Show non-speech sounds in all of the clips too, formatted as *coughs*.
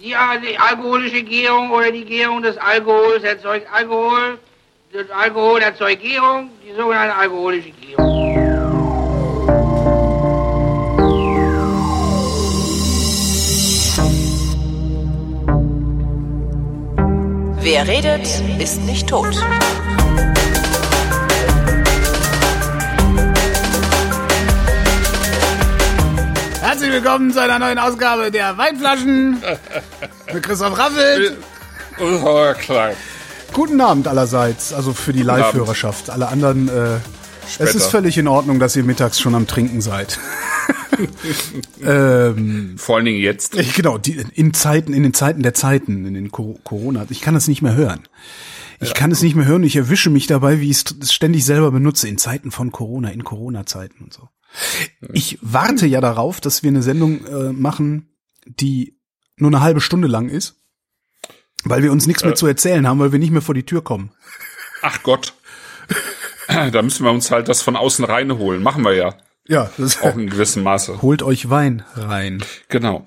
Die, die alkoholische Gärung oder die Gärung des Alkohols erzeugt Alkohol. Das Alkohol erzeugt Gärung, die sogenannte alkoholische Gärung. Wer redet, ist nicht tot. Herzlich willkommen zu einer neuen Ausgabe der Weinflaschen mit Christoph Raffelt. Oh, klein. Guten Abend allerseits, also für die Live-Hörerschaft. Alle anderen, äh, es ist völlig in Ordnung, dass ihr mittags schon am Trinken seid. *laughs* ähm, Vor allen Dingen jetzt. ich- genau, die, in Zeiten, in den Zeiten der Zeiten, in den Co- Corona, ich kann das nicht mehr hören. Ich kann es nicht mehr hören, ich erwische mich dabei, wie ich es ständig selber benutze, in Zeiten von Corona, in Corona-Zeiten und so. Ich warte ja darauf, dass wir eine Sendung äh, machen, die nur eine halbe Stunde lang ist, weil wir uns nichts mehr zu erzählen haben, weil wir nicht mehr vor die Tür kommen. Ach Gott. *coughs* Da müssen wir uns halt das von außen reinholen. Machen wir ja. Ja, das Auch in gewissem Maße. holt euch Wein rein. Genau.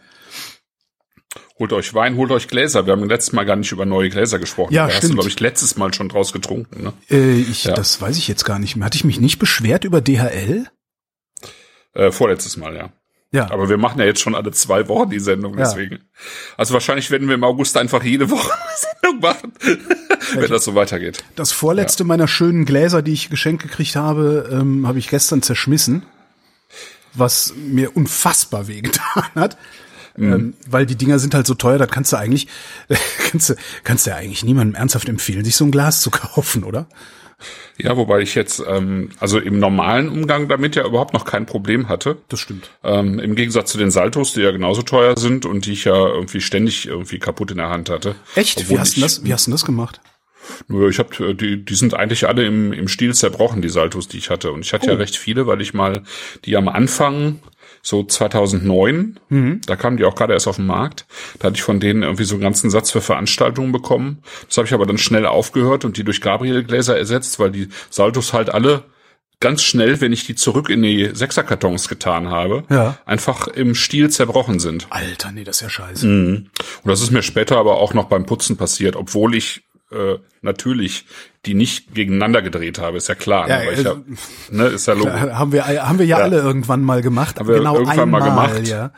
Holt euch Wein, holt euch Gläser. Wir haben letztes Mal gar nicht über neue Gläser gesprochen. Ja, da hast stimmt. du, glaube ich, letztes Mal schon draus getrunken. Ne? Äh, ich, Ja. das weiß ich jetzt gar nicht mehr. Hatte ich mich nicht beschwert über DHL? Äh, vorletztes Mal, ja. Ja. Aber wir machen ja jetzt schon alle zwei Wochen die Sendung, Ja. deswegen. Also wahrscheinlich werden wir im August einfach jede Woche eine Sendung machen, *laughs* wenn das so weitergeht. Das vorletzte meiner schönen Gläser, die ich geschenkt gekriegt habe, ähm, habe ich gestern zerschmissen, was mir unfassbar wehgetan hat. Ähm, weil die Dinger sind halt so teuer, da kannst du eigentlich, *laughs* kannst du, kannst du ja eigentlich niemandem ernsthaft empfehlen, sich so ein Glas zu kaufen, oder? Ja, wobei ich jetzt, ähm, also im normalen Umgang damit ja überhaupt noch kein Problem hatte. Das stimmt. Ähm, Im Gegensatz zu den Saltos, die ja genauso teuer sind und die ich ja irgendwie ständig irgendwie kaputt in der Hand hatte. Echt? Wie hast, du ich, das, wie hast du das gemacht? Nur ich habe die, die sind eigentlich alle im, im Stil zerbrochen, die Saltos, die ich hatte. Und ich hatte ja recht viele, weil ich mal die am Anfang so 2009, da kamen die auch gerade erst auf den Markt. Da hatte ich von denen irgendwie so einen ganzen Satz für Veranstaltungen bekommen. Das habe ich aber dann schnell aufgehört und die durch Gabriel-Gläser ersetzt, weil die Saltos halt alle ganz schnell, wenn ich die zurück in die Sechserkartons getan habe, Ja. einfach im Stiel zerbrochen sind. Alter, nee, das ist ja scheiße. Und das ist mir später aber auch noch beim Putzen passiert, obwohl ich äh, natürlich die nicht gegeneinander gedreht habe, ist ja klar. Ja, ne, weil ich ja, also- ne, ist ja logisch. *laughs* Haben wir, haben wir ja, Ja. alle irgendwann mal gemacht. Haben wir genau irgendwann mal einmal, gemacht. ja.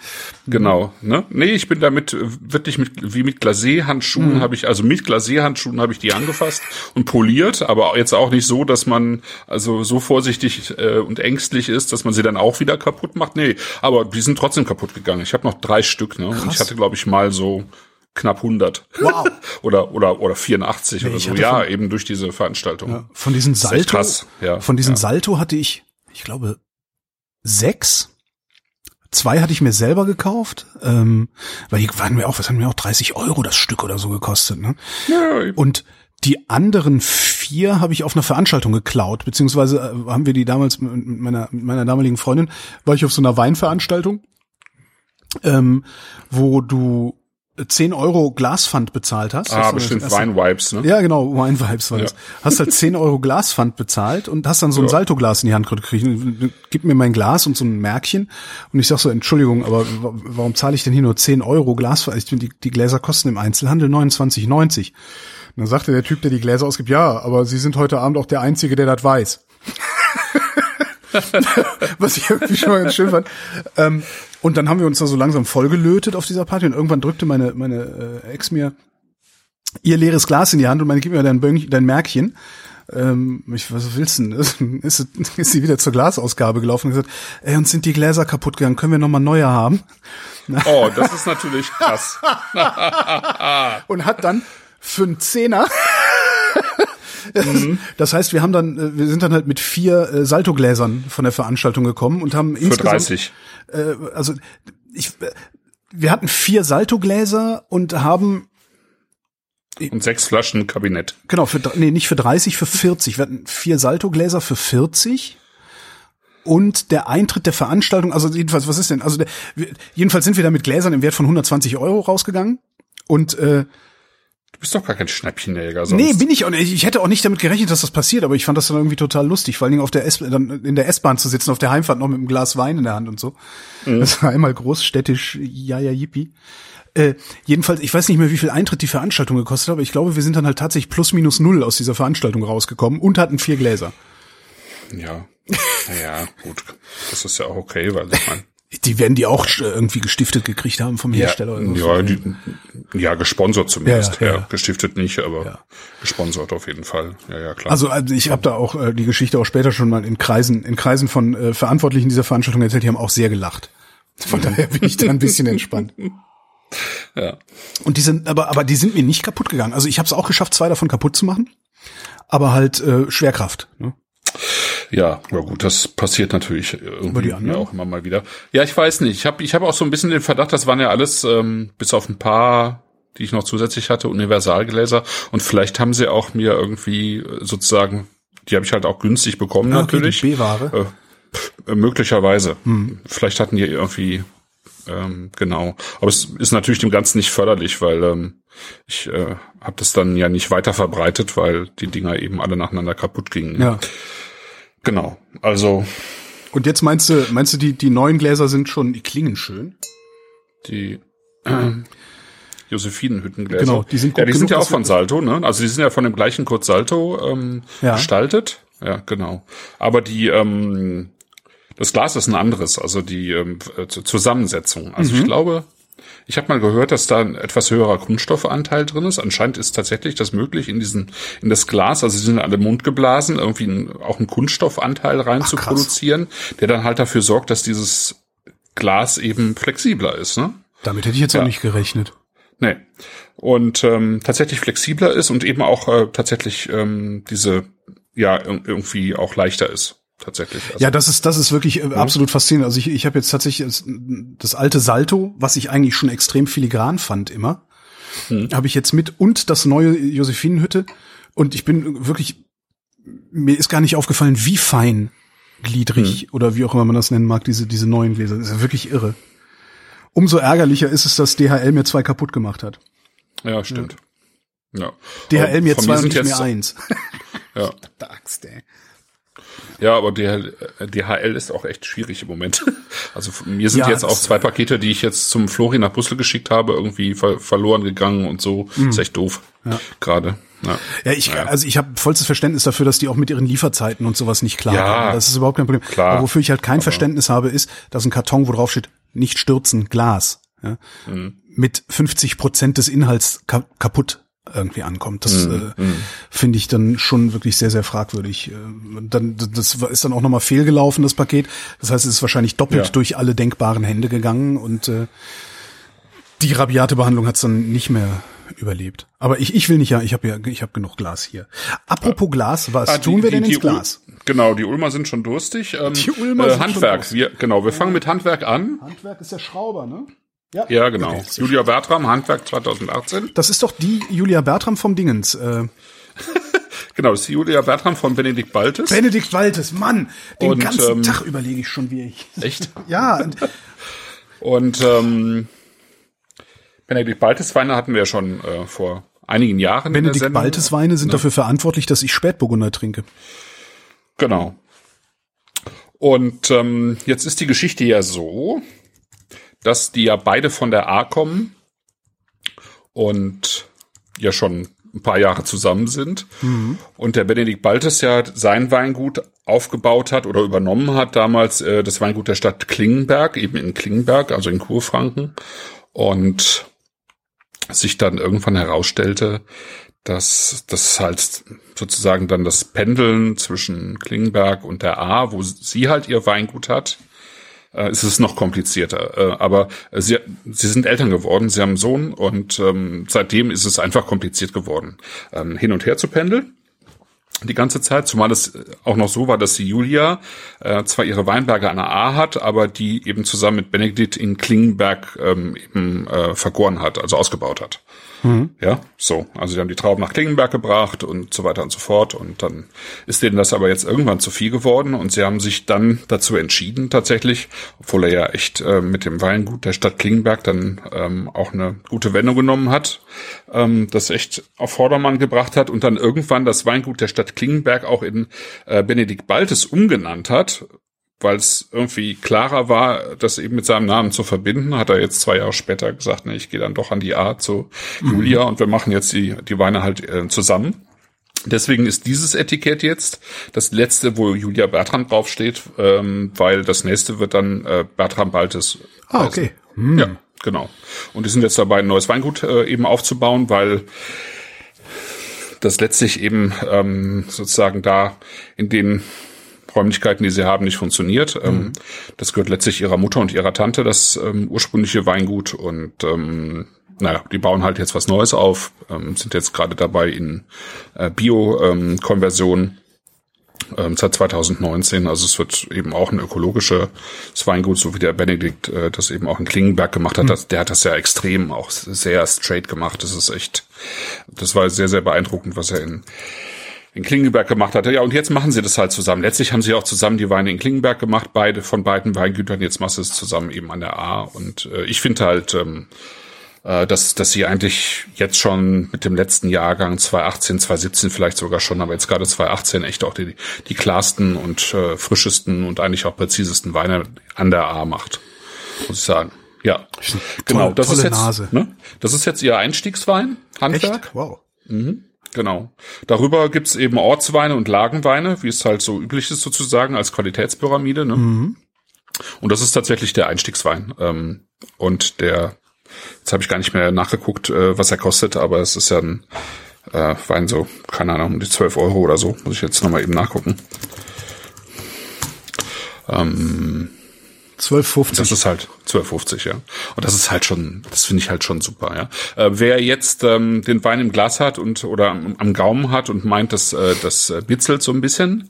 Genau, ne? Nee, ich bin damit äh, wirklich mit wie mit Mhm. Glacé-Handschuhen habe ich also mit Glacé-Handschuhen habe ich die angefasst und poliert, aber jetzt auch nicht so, dass man also so vorsichtig äh, und ängstlich ist, dass man sie dann auch wieder kaputt macht. Nee, aber die sind trotzdem kaputt gegangen. Ich habe noch drei Stück, ne? Und ich hatte glaube ich mal so knapp 100. Wow. *laughs* oder oder oder 84 oder ich so. Ja, von- eben durch diese Veranstaltung. Von diesen Salto, krass, ja, von diesen ja. Salto hatte ich, ich glaube, sechs. Zwei hatte ich mir selber gekauft, ähm, weil die waren mir auch, was haben mir auch 30 Euro das Stück oder so gekostet, ne? Ja. Und die anderen vier habe ich auf einer Veranstaltung geklaut, beziehungsweise äh, haben wir die damals mit meiner, mit meiner damaligen Freundin, war ich auf so einer Weinveranstaltung, ähm, wo du 10 Euro Glaspfand bezahlt hast. ah, Hast bestimmt Wine-Vibes, ne? ja, genau, Wine Vibes war Ja. das. Hast halt 10 Euro Glaspfand bezahlt und hast dann so ein Ja. Saltoglas in die Hand gekriegt. Gib mir mein Glas und so ein Märkchen. Und ich sag so, Entschuldigung, aber wa- warum zahle ich denn hier nur 10 Euro Glaspfand? Ich finde, die, die Gläser kosten im Einzelhandel 29,90. Und dann sagte der Typ, der die Gläser ausgibt, ja, aber Sie sind heute Abend auch der Einzige, der das weiß. *laughs* Was ich irgendwie schon mal ganz schön fand. Ähm, und dann haben wir uns da so langsam vollgelötet auf dieser Party und irgendwann drückte meine, meine äh, Ex mir ihr leeres Glas in die Hand und meine, gib mir dein, Bönch, dein Märkchen. Ähm, ich, was willst du denn? Ist, *laughs* ist, ist sie wieder zur Glasausgabe gelaufen und gesagt, ey, uns sind die Gläser kaputt gegangen, können wir nochmal neue haben? *laughs* Oh, das ist natürlich krass. *laughs* Und hat dann für einen Zehner Das, *laughs* das heißt, wir haben dann, äh, wir sind dann halt mit vier äh, Saltogläsern von der Veranstaltung gekommen und haben Für insgesamt, 30. äh, also ich, äh, wir hatten vier Saltogläser und haben Und sechs Flaschen Kabinett. Genau, für, nee, nicht für 30, für 40. Wir hatten vier Saltogläser für 40. Und der Eintritt der Veranstaltung, also jedenfalls, was ist denn? Also der, jedenfalls sind wir da mit Gläsern im Wert von 120 Euro rausgegangen. Und äh, Du bist doch gar kein Schnäppchenjäger sonst. nee, bin ich auch nicht. Ich hätte auch nicht damit gerechnet, dass das passiert, aber ich fand das dann irgendwie total lustig, vor allen Dingen auf der S dann in der S-Bahn zu sitzen, auf der Heimfahrt noch mit einem Glas Wein in der Hand und so. Das war einmal großstädtisch, ja, ja, yippie. Äh, jedenfalls, ich weiß nicht mehr, wie viel Eintritt die Veranstaltung gekostet hat, aber ich glaube, wir sind dann halt tatsächlich plus minus null aus dieser Veranstaltung rausgekommen und hatten vier Gläser. Ja. Naja, gut. Das ist ja auch okay, weil ich meine. Die werden die auch äh, irgendwie gestiftet gekriegt haben vom Hersteller. Ja, ja, die, ja, gesponsert zumindest. Ja, Ja, ja, gestiftet nicht, aber gesponsert auf jeden Fall. Ja, ja, klar. Also, also ich habe da auch äh, die Geschichte auch später schon mal in Kreisen, in Kreisen von äh, Verantwortlichen dieser Veranstaltung erzählt, die haben auch sehr gelacht. Von daher bin ich da ein bisschen entspannt. *laughs* ja. Und die sind, aber, aber die sind mir nicht kaputt gegangen. Also ich habe es auch geschafft, zwei davon kaputt zu machen, aber halt äh, Schwerkraft. Ne? Ja, ja gut, das passiert natürlich irgendwie mir auch immer mal wieder. Ja, ich weiß nicht. Ich habe ich hab auch so ein bisschen den Verdacht, das waren ja alles, ähm, bis auf ein paar, die ich noch zusätzlich hatte, Universalgläser. Und vielleicht haben sie auch mir irgendwie äh, sozusagen, die habe ich halt auch günstig bekommen Ja, okay, natürlich. die B-Ware. Äh, möglicherweise. Hm. Vielleicht hatten die irgendwie, ähm, genau. Aber es ist natürlich dem Ganzen nicht förderlich, weil ähm, ich äh, habe das dann ja nicht weiter verbreitet, weil die Dinger eben alle nacheinander kaputt gingen. Ja. Genau. Also Und jetzt meinst du, meinst du, die, die neuen Gläser sind schon, die klingen schön? die äh, Josephinenhüttengläser. Genau, die sind ja, gut die sind genug, ja auch von Salto, ne? Also die sind ja von dem gleichen Kurt Salto ähm, Ja. gestaltet. Ja, genau. Aber die ähm, das Glas ist ein anderes, also die ähm, äh, Zusammensetzung. Also Mhm. ich glaube, ich habe mal gehört, dass da ein etwas höherer Kunststoffanteil drin ist. Anscheinend ist tatsächlich das möglich, in diesen in das Glas, also sie sind alle mundgeblasen, irgendwie ein, auch einen Kunststoffanteil rein Ach, zu krass. produzieren, der dann halt dafür sorgt, dass dieses Glas eben flexibler ist. Ne? Damit hätte ich jetzt Ja. auch nicht gerechnet. Nee. Und ähm, tatsächlich flexibler ist und eben auch äh, tatsächlich ähm, diese, ja, ir- irgendwie auch leichter ist. Tatsächlich. Also, Ja, das ist das ist wirklich äh, absolut faszinierend. Also ich, ich habe jetzt tatsächlich das, alte Salto, was ich eigentlich schon extrem filigran fand immer, habe ich jetzt mit und das neue Josephinenhütte und ich bin wirklich mir ist gar nicht aufgefallen, wie fein gliedrig oder wie auch immer man das nennen mag, diese diese neuen Gläser. Das ist ja wirklich irre. Umso ärgerlicher ist es, dass DHL mir zwei kaputt gemacht hat. ja, stimmt. Ja. DHL mir zwei und nicht jetzt, mir eins. Ja. *laughs* Axt, ey. Ja, aber DHL, DHL ist auch echt schwierig im Moment. *laughs* Also mir sind Ja, jetzt auch zwei Pakete, die ich jetzt zum Flori nach Brüssel geschickt habe, irgendwie ver verloren gegangen und so. Ist echt doof. Gerade. Ja. Ja, ich, Naja. also ich habe vollstes Verständnis dafür, dass die auch mit ihren Lieferzeiten und sowas nicht klar Ja, kommen. Das ist überhaupt kein Problem. klar. Aber wofür ich halt kein Verständnis habe, ist, dass ein Karton, wo drauf steht, nicht stürzen, Glas, ja, Mhm. mit 50 Prozent des Inhalts ka kaputt irgendwie ankommt. Das Mhm. äh, finde ich dann schon wirklich sehr, sehr fragwürdig. Äh, Dann, das ist dann auch nochmal fehlgelaufen, das Paket. Das heißt, es ist wahrscheinlich doppelt Ja. durch alle denkbaren Hände gegangen und äh, die rabiate Behandlung hat's dann nicht mehr überlebt. Aber ich, ich will nicht ja, ich habe ja, ich habe genug Glas hier. Apropos Glas, was Ah, die- tun wir die- denn die ins Glas? Ul genau, die Ulmer sind schon durstig. Ähm, Die Ulmer äh, sind schon Handwerk. durstig. Wir, genau, wir fangen mit Handwerk an. Handwerk ist der Schrauber, ne? Ja, genau. Okay, Julia Bertram, Handwerk 2018. Das ist doch die Julia Bertram vom Dingens. Äh, *laughs* Genau, das ist die Julia Bertram von Benedikt Baltes. Benedikt Waltes, Mann, den Und, ganzen ähm, Tag überlege ich schon, wie ich. *laughs* Echt? *laughs* Ja, und, ähm, Benedikt Baltes Weine hatten wir ja schon äh, vor einigen Jahren in der Benedikt. Baltes Weine sind dafür verantwortlich, dass ich Spätburgunder trinke. Genau. Und ähm, jetzt ist die Geschichte ja so, dass die ja beide von der A kommen und ja schon ein paar Jahre zusammen sind. Und der Benedikt Baltes ja sein Weingut aufgebaut hat oder übernommen hat damals äh, das Weingut der Stadt Klingenberg, eben in Klingenberg, also in Kurfranken. Und sich dann irgendwann herausstellte, dass das halt sozusagen dann das Pendeln zwischen Klingenberg und der A, wo sie halt ihr Weingut hat, äh, ist es noch komplizierter. Äh, aber sie, sie sind Eltern geworden, sie haben einen Sohn und ähm, seitdem ist es einfach kompliziert geworden, ähm, hin und her zu pendeln die ganze Zeit, zumal es auch noch so war, dass die Julia äh, zwar ihre Weinberge an der A hat, aber die eben zusammen mit Benedikt in Klingenberg ähm, eben äh, vergoren hat, also ausgebaut hat. Ja, so. Also die haben die Trauben nach Klingenberg gebracht und so weiter und so fort. Und dann ist denen das aber jetzt irgendwann zu viel geworden und sie haben sich dann dazu entschieden, tatsächlich, obwohl er ja echt äh, mit dem Weingut der Stadt Klingenberg dann ähm, auch eine gute Wendung genommen hat, ähm, das echt auf Vordermann gebracht hat und dann irgendwann das Weingut der Stadt Klingenberg auch in äh, Benedikt Baltes umgenannt hat, weil es irgendwie klarer war, das eben mit seinem Namen zu verbinden, hat er jetzt zwei Jahre später gesagt, ne, ich gehe dann doch an die A zu Julia und wir machen jetzt die, die Weine halt äh, zusammen. Deswegen ist dieses Etikett jetzt das letzte, wo Julia Bertram draufsteht, ähm, weil das nächste wird dann äh, Bertram Baltes. Ah, okay. Hm. Ja, genau. Und die sind jetzt dabei, ein neues Weingut äh, eben aufzubauen, weil das letztlich eben ähm, sozusagen da in den Räumlichkeiten, die sie haben, nicht funktioniert. Ähm, mhm. das gehört letztlich ihrer Mutter und ihrer Tante, das ähm, ursprüngliche Weingut. Und ähm, naja, die bauen halt jetzt was Neues auf, ähm, sind jetzt gerade dabei in äh, Bio-Konversion ähm, seit 2019. Also es wird eben auch ein ökologisches Weingut, so wie der Benedikt äh, das eben auch in Klingenberg gemacht hat. Mhm. Das, der hat das ja extrem auch sehr straight gemacht. Das ist echt, das war sehr, sehr beeindruckend, was er in in Klingenberg gemacht hatte. Ja, und jetzt machen sie das halt zusammen. Letztlich haben sie auch zusammen die Weine in Klingenberg gemacht, beide von beiden Weingütern. Jetzt machst du es zusammen eben an der A. Und äh, ich finde halt, ähm, äh, dass, dass sie eigentlich jetzt schon mit dem letzten Jahrgang 2018, 2017 vielleicht sogar schon, aber jetzt gerade 2018 echt auch die, die klarsten und äh, frischesten und eigentlich auch präzisesten Weine an der A macht, muss ich sagen. Ja, genau. Tolle, das tolle ist jetzt, Nase. Ne? Das ist jetzt ihr Einstiegswein, Handwerk. Echt? Wow. Mhm, genau. Darüber gibt's eben Ortsweine und Lagenweine, wie es halt so üblich ist sozusagen als Qualitätspyramide. Ne? Mhm. Und das ist tatsächlich der Einstiegswein. Ähm, und der Jetzt habe ich gar nicht mehr nachgeguckt, äh, was er kostet, aber es ist ja ein äh, Wein so, keine Ahnung, um die 12 Euro oder so. Muss ich jetzt nochmal eben nachgucken. Ähm, 12,50. das ist halt 12,50, ja. Und das ist halt schon, das finde ich halt schon super, ja. Äh, wer jetzt ähm, den Wein im Glas hat und oder am, am Gaumen hat und meint, dass äh, das äh, bitzelt so ein bisschen,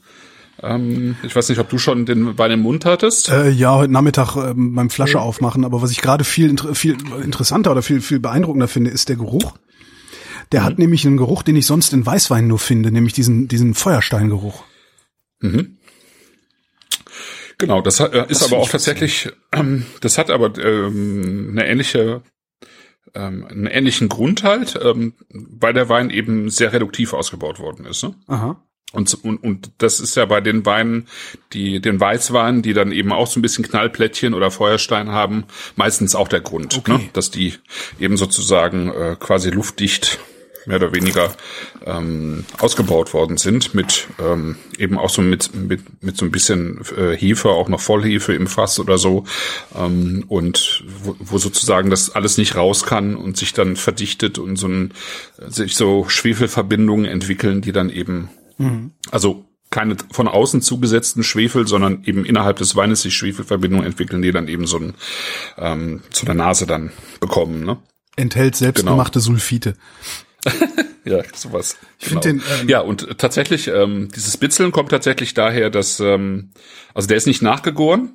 ähm, ich weiß nicht, ob du schon den Wein im Mund hattest. Äh, ja, heute Nachmittag äh, beim Flasche aufmachen. Aber was ich gerade viel, viel interessanter oder viel, viel beeindruckender finde, ist der Geruch. Der Mhm. hat nämlich einen Geruch, den ich sonst in Weißwein nur finde, nämlich diesen, diesen Feuersteingeruch. Mhm. Genau, das hat, äh, ist Das aber auch ich tatsächlich, ähm, das hat aber ähm, eine ähnliche, ähm, einen ähnlichen Grund halt, ähm, weil der Wein eben sehr reduktiv ausgebaut worden ist. Ne? Aha. Und, und, und das ist ja bei den Weinen, die den Weißweinen, die dann eben auch so ein bisschen Knallplättchen oder Feuerstein haben, meistens auch der Grund, Okay. ne? dass die eben sozusagen äh, quasi luftdicht mehr oder weniger ähm, ausgebaut worden sind mit ähm, eben auch so mit mit mit so ein bisschen äh, Hefe auch noch Vollhefe im Fass oder so ähm, und wo, wo sozusagen das alles nicht raus kann und sich dann verdichtet und so ein sich so Schwefelverbindungen entwickeln, die dann eben also keine von außen zugesetzten Schwefel, sondern eben innerhalb des Weines sich Schwefelverbindungen entwickeln, die dann eben so ein ähm, zu der Nase dann bekommen, ne? Enthält selbstgemachte Sulfite. *laughs* Ja, sowas. Ich find den, ähm, ja, und tatsächlich, ähm, dieses Bitzeln kommt tatsächlich daher, dass, ähm, also der ist nicht nachgegoren.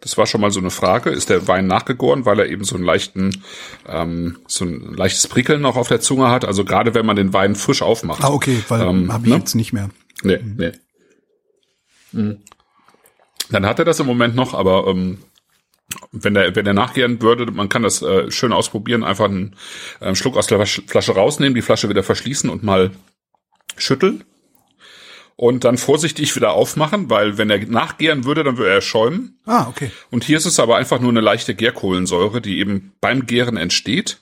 Das war schon mal so eine Frage. Ist der Wein nachgegoren, weil er eben so einen leichten, ähm, so ein leichtes Prickeln noch auf der Zunge hat? Also gerade wenn man den Wein frisch aufmacht. Ah, okay, weil Ähm, habe ich ne? jetzt nicht mehr. Nee, nee. Mhm. Dann hat er das im Moment noch, aber ähm, wenn der, wenn der nachgären würde, man kann das äh, schön ausprobieren, einfach einen ähm, Schluck aus der Flasche rausnehmen, die Flasche wieder verschließen und mal schütteln. Und dann vorsichtig wieder aufmachen, weil wenn er nachgären würde, dann würde er schäumen. Ah, okay. Und hier ist es aber einfach nur eine leichte Gärkohlensäure, die eben beim Gären entsteht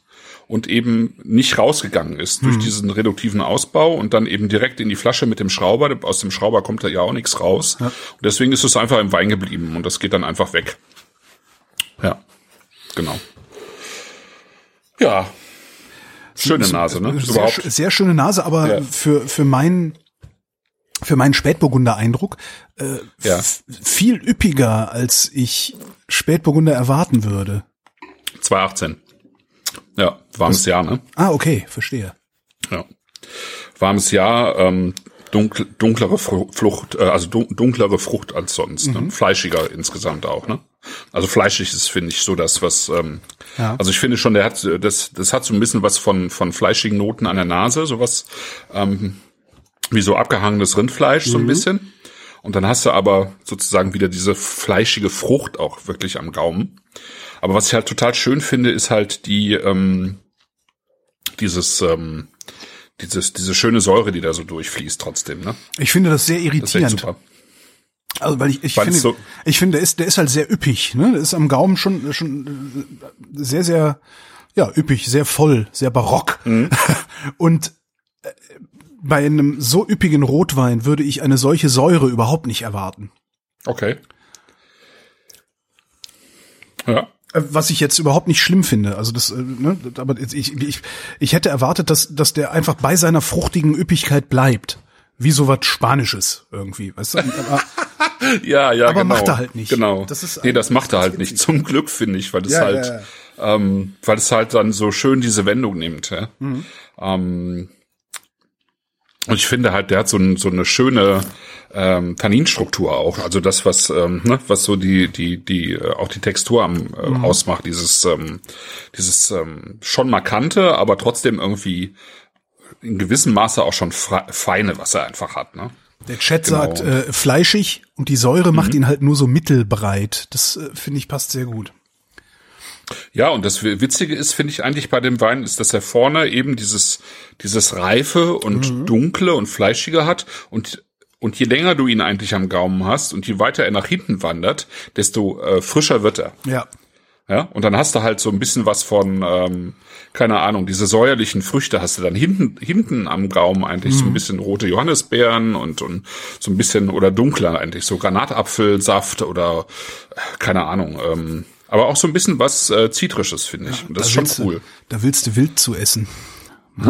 und eben nicht rausgegangen ist durch diesen reduktiven Ausbau und dann eben direkt in die Flasche mit dem Schrauber. Aus dem Schrauber kommt da ja auch nichts raus. Und deswegen ist es einfach im Wein geblieben und das geht dann einfach weg. Ja, genau. Ja. Schöne Nase, ne? Sehr, Überhaupt. sehr schöne Nase, aber Ja. für, für meinen für meinen Spätburgunder-Eindruck äh, Ja. viel üppiger, als ich Spätburgunder erwarten würde. 2018. Ja, warmes Jahr, ne? Ah, okay, verstehe. Ja. Warmes Jahr, ähm, dunkl dunklere Fru- Flucht, äh, also dun dunklere Frucht als sonst, ne? fleischiger insgesamt auch, ne? Also fleischig ist, finde ich, so das, was, ähm, Ja. also ich finde schon, der hat, das, das hat so ein bisschen was von, von fleischigen Noten an der Nase, sowas, ähm, wie so abgehangenes Rindfleisch, so ein bisschen. Und dann hast du aber sozusagen wieder diese fleischige Frucht auch wirklich am Gaumen. Aber was ich halt total schön finde, ist halt die, ähm, dieses, ähm, dieses, diese schöne Säure, die da so durchfließt trotzdem, ne? Ich finde das sehr Das ist irritierend. super. Also weil ich, ich finde, so- ich finde, der ist, der ist halt sehr üppig. Ne? Der ist am Gaumen schon schon äh, sehr, sehr, ja üppig, sehr voll, sehr barock. Mhm. *laughs* Und bei einem so üppigen Rotwein würde ich eine solche Säure überhaupt nicht erwarten. Okay. Ja. Äh, Was ich jetzt überhaupt nicht schlimm finde. Also das, äh, ne, aber ich, ich, ich hätte erwartet, dass, dass der einfach bei seiner fruchtigen Üppigkeit bleibt. Wie so was Spanisches irgendwie. Weißt du? Aber, *laughs* Ja, ja, Aber genau. macht er halt nicht. Genau. Das ist nee, das macht er halt nicht. Zum Glück finde ich, weil es Ja, halt, ja, Ähm, weil es halt dann so schön diese Wendung nimmt. Ja? Mhm. Ähm, und ich finde halt, der hat so, ein, so eine schöne ähm, Tanninstruktur auch. Also das, was, ähm, ne, was so die, die, die, äh, auch die Textur am, äh, Mhm. ausmacht, dieses, ähm, dieses ähm, schon markante, aber trotzdem irgendwie in gewissem Maße auch schon feine, was er einfach hat. Ne? Der Chat Genau. sagt äh, fleischig und die Säure macht ihn halt nur so mittelbreit. Das äh, finde ich passt sehr gut. Ja, und das Witzige ist, finde ich eigentlich bei dem Wein, ist, dass er vorne eben dieses, dieses Reife und Dunkle und Fleischige hat und und je länger du ihn eigentlich am Gaumen hast und je weiter er nach hinten wandert, desto äh, frischer wird er. Ja. Ja, und dann hast du halt so ein bisschen was von, ähm, keine Ahnung, diese säuerlichen Früchte hast du dann hinten, hinten am Gaumen eigentlich so ein bisschen rote Johannisbeeren und, und so ein bisschen oder dunkler eigentlich, so Granatapfelsaft oder äh, keine Ahnung, ähm, aber auch so ein bisschen was äh, Zitrisches, finde ich. Und das Da ist schon cool. Du, da willst du wild zu essen. *laughs*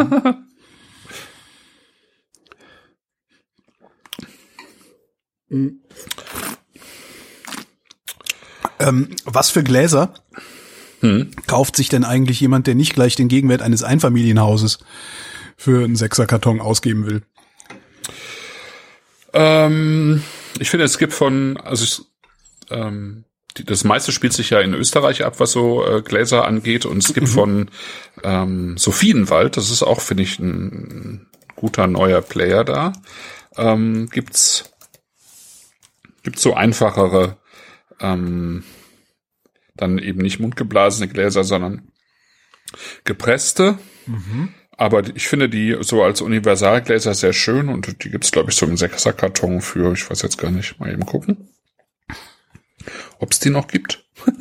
ähm, was für Gläser kauft sich denn eigentlich jemand, der nicht gleich den Gegenwert eines Einfamilienhauses für einen Sechserkarton ausgeben will? Ähm, ich finde, es gibt von, also ich, ähm, das meiste spielt sich ja in Österreich ab, was so äh, Gläser angeht. Und es gibt von ähm, Sophienwald, das ist auch, finde ich, ein guter neuer Player da, ähm, gibt's gibt's so einfachere, ähm, dann eben nicht mundgeblasene Gläser, sondern gepresste. Aber ich finde die so als Universalgläser sehr schön und die gibt's glaube ich, so im Sechserkarton für, ich weiß jetzt gar nicht, mal eben gucken, ob's die noch gibt. *laughs*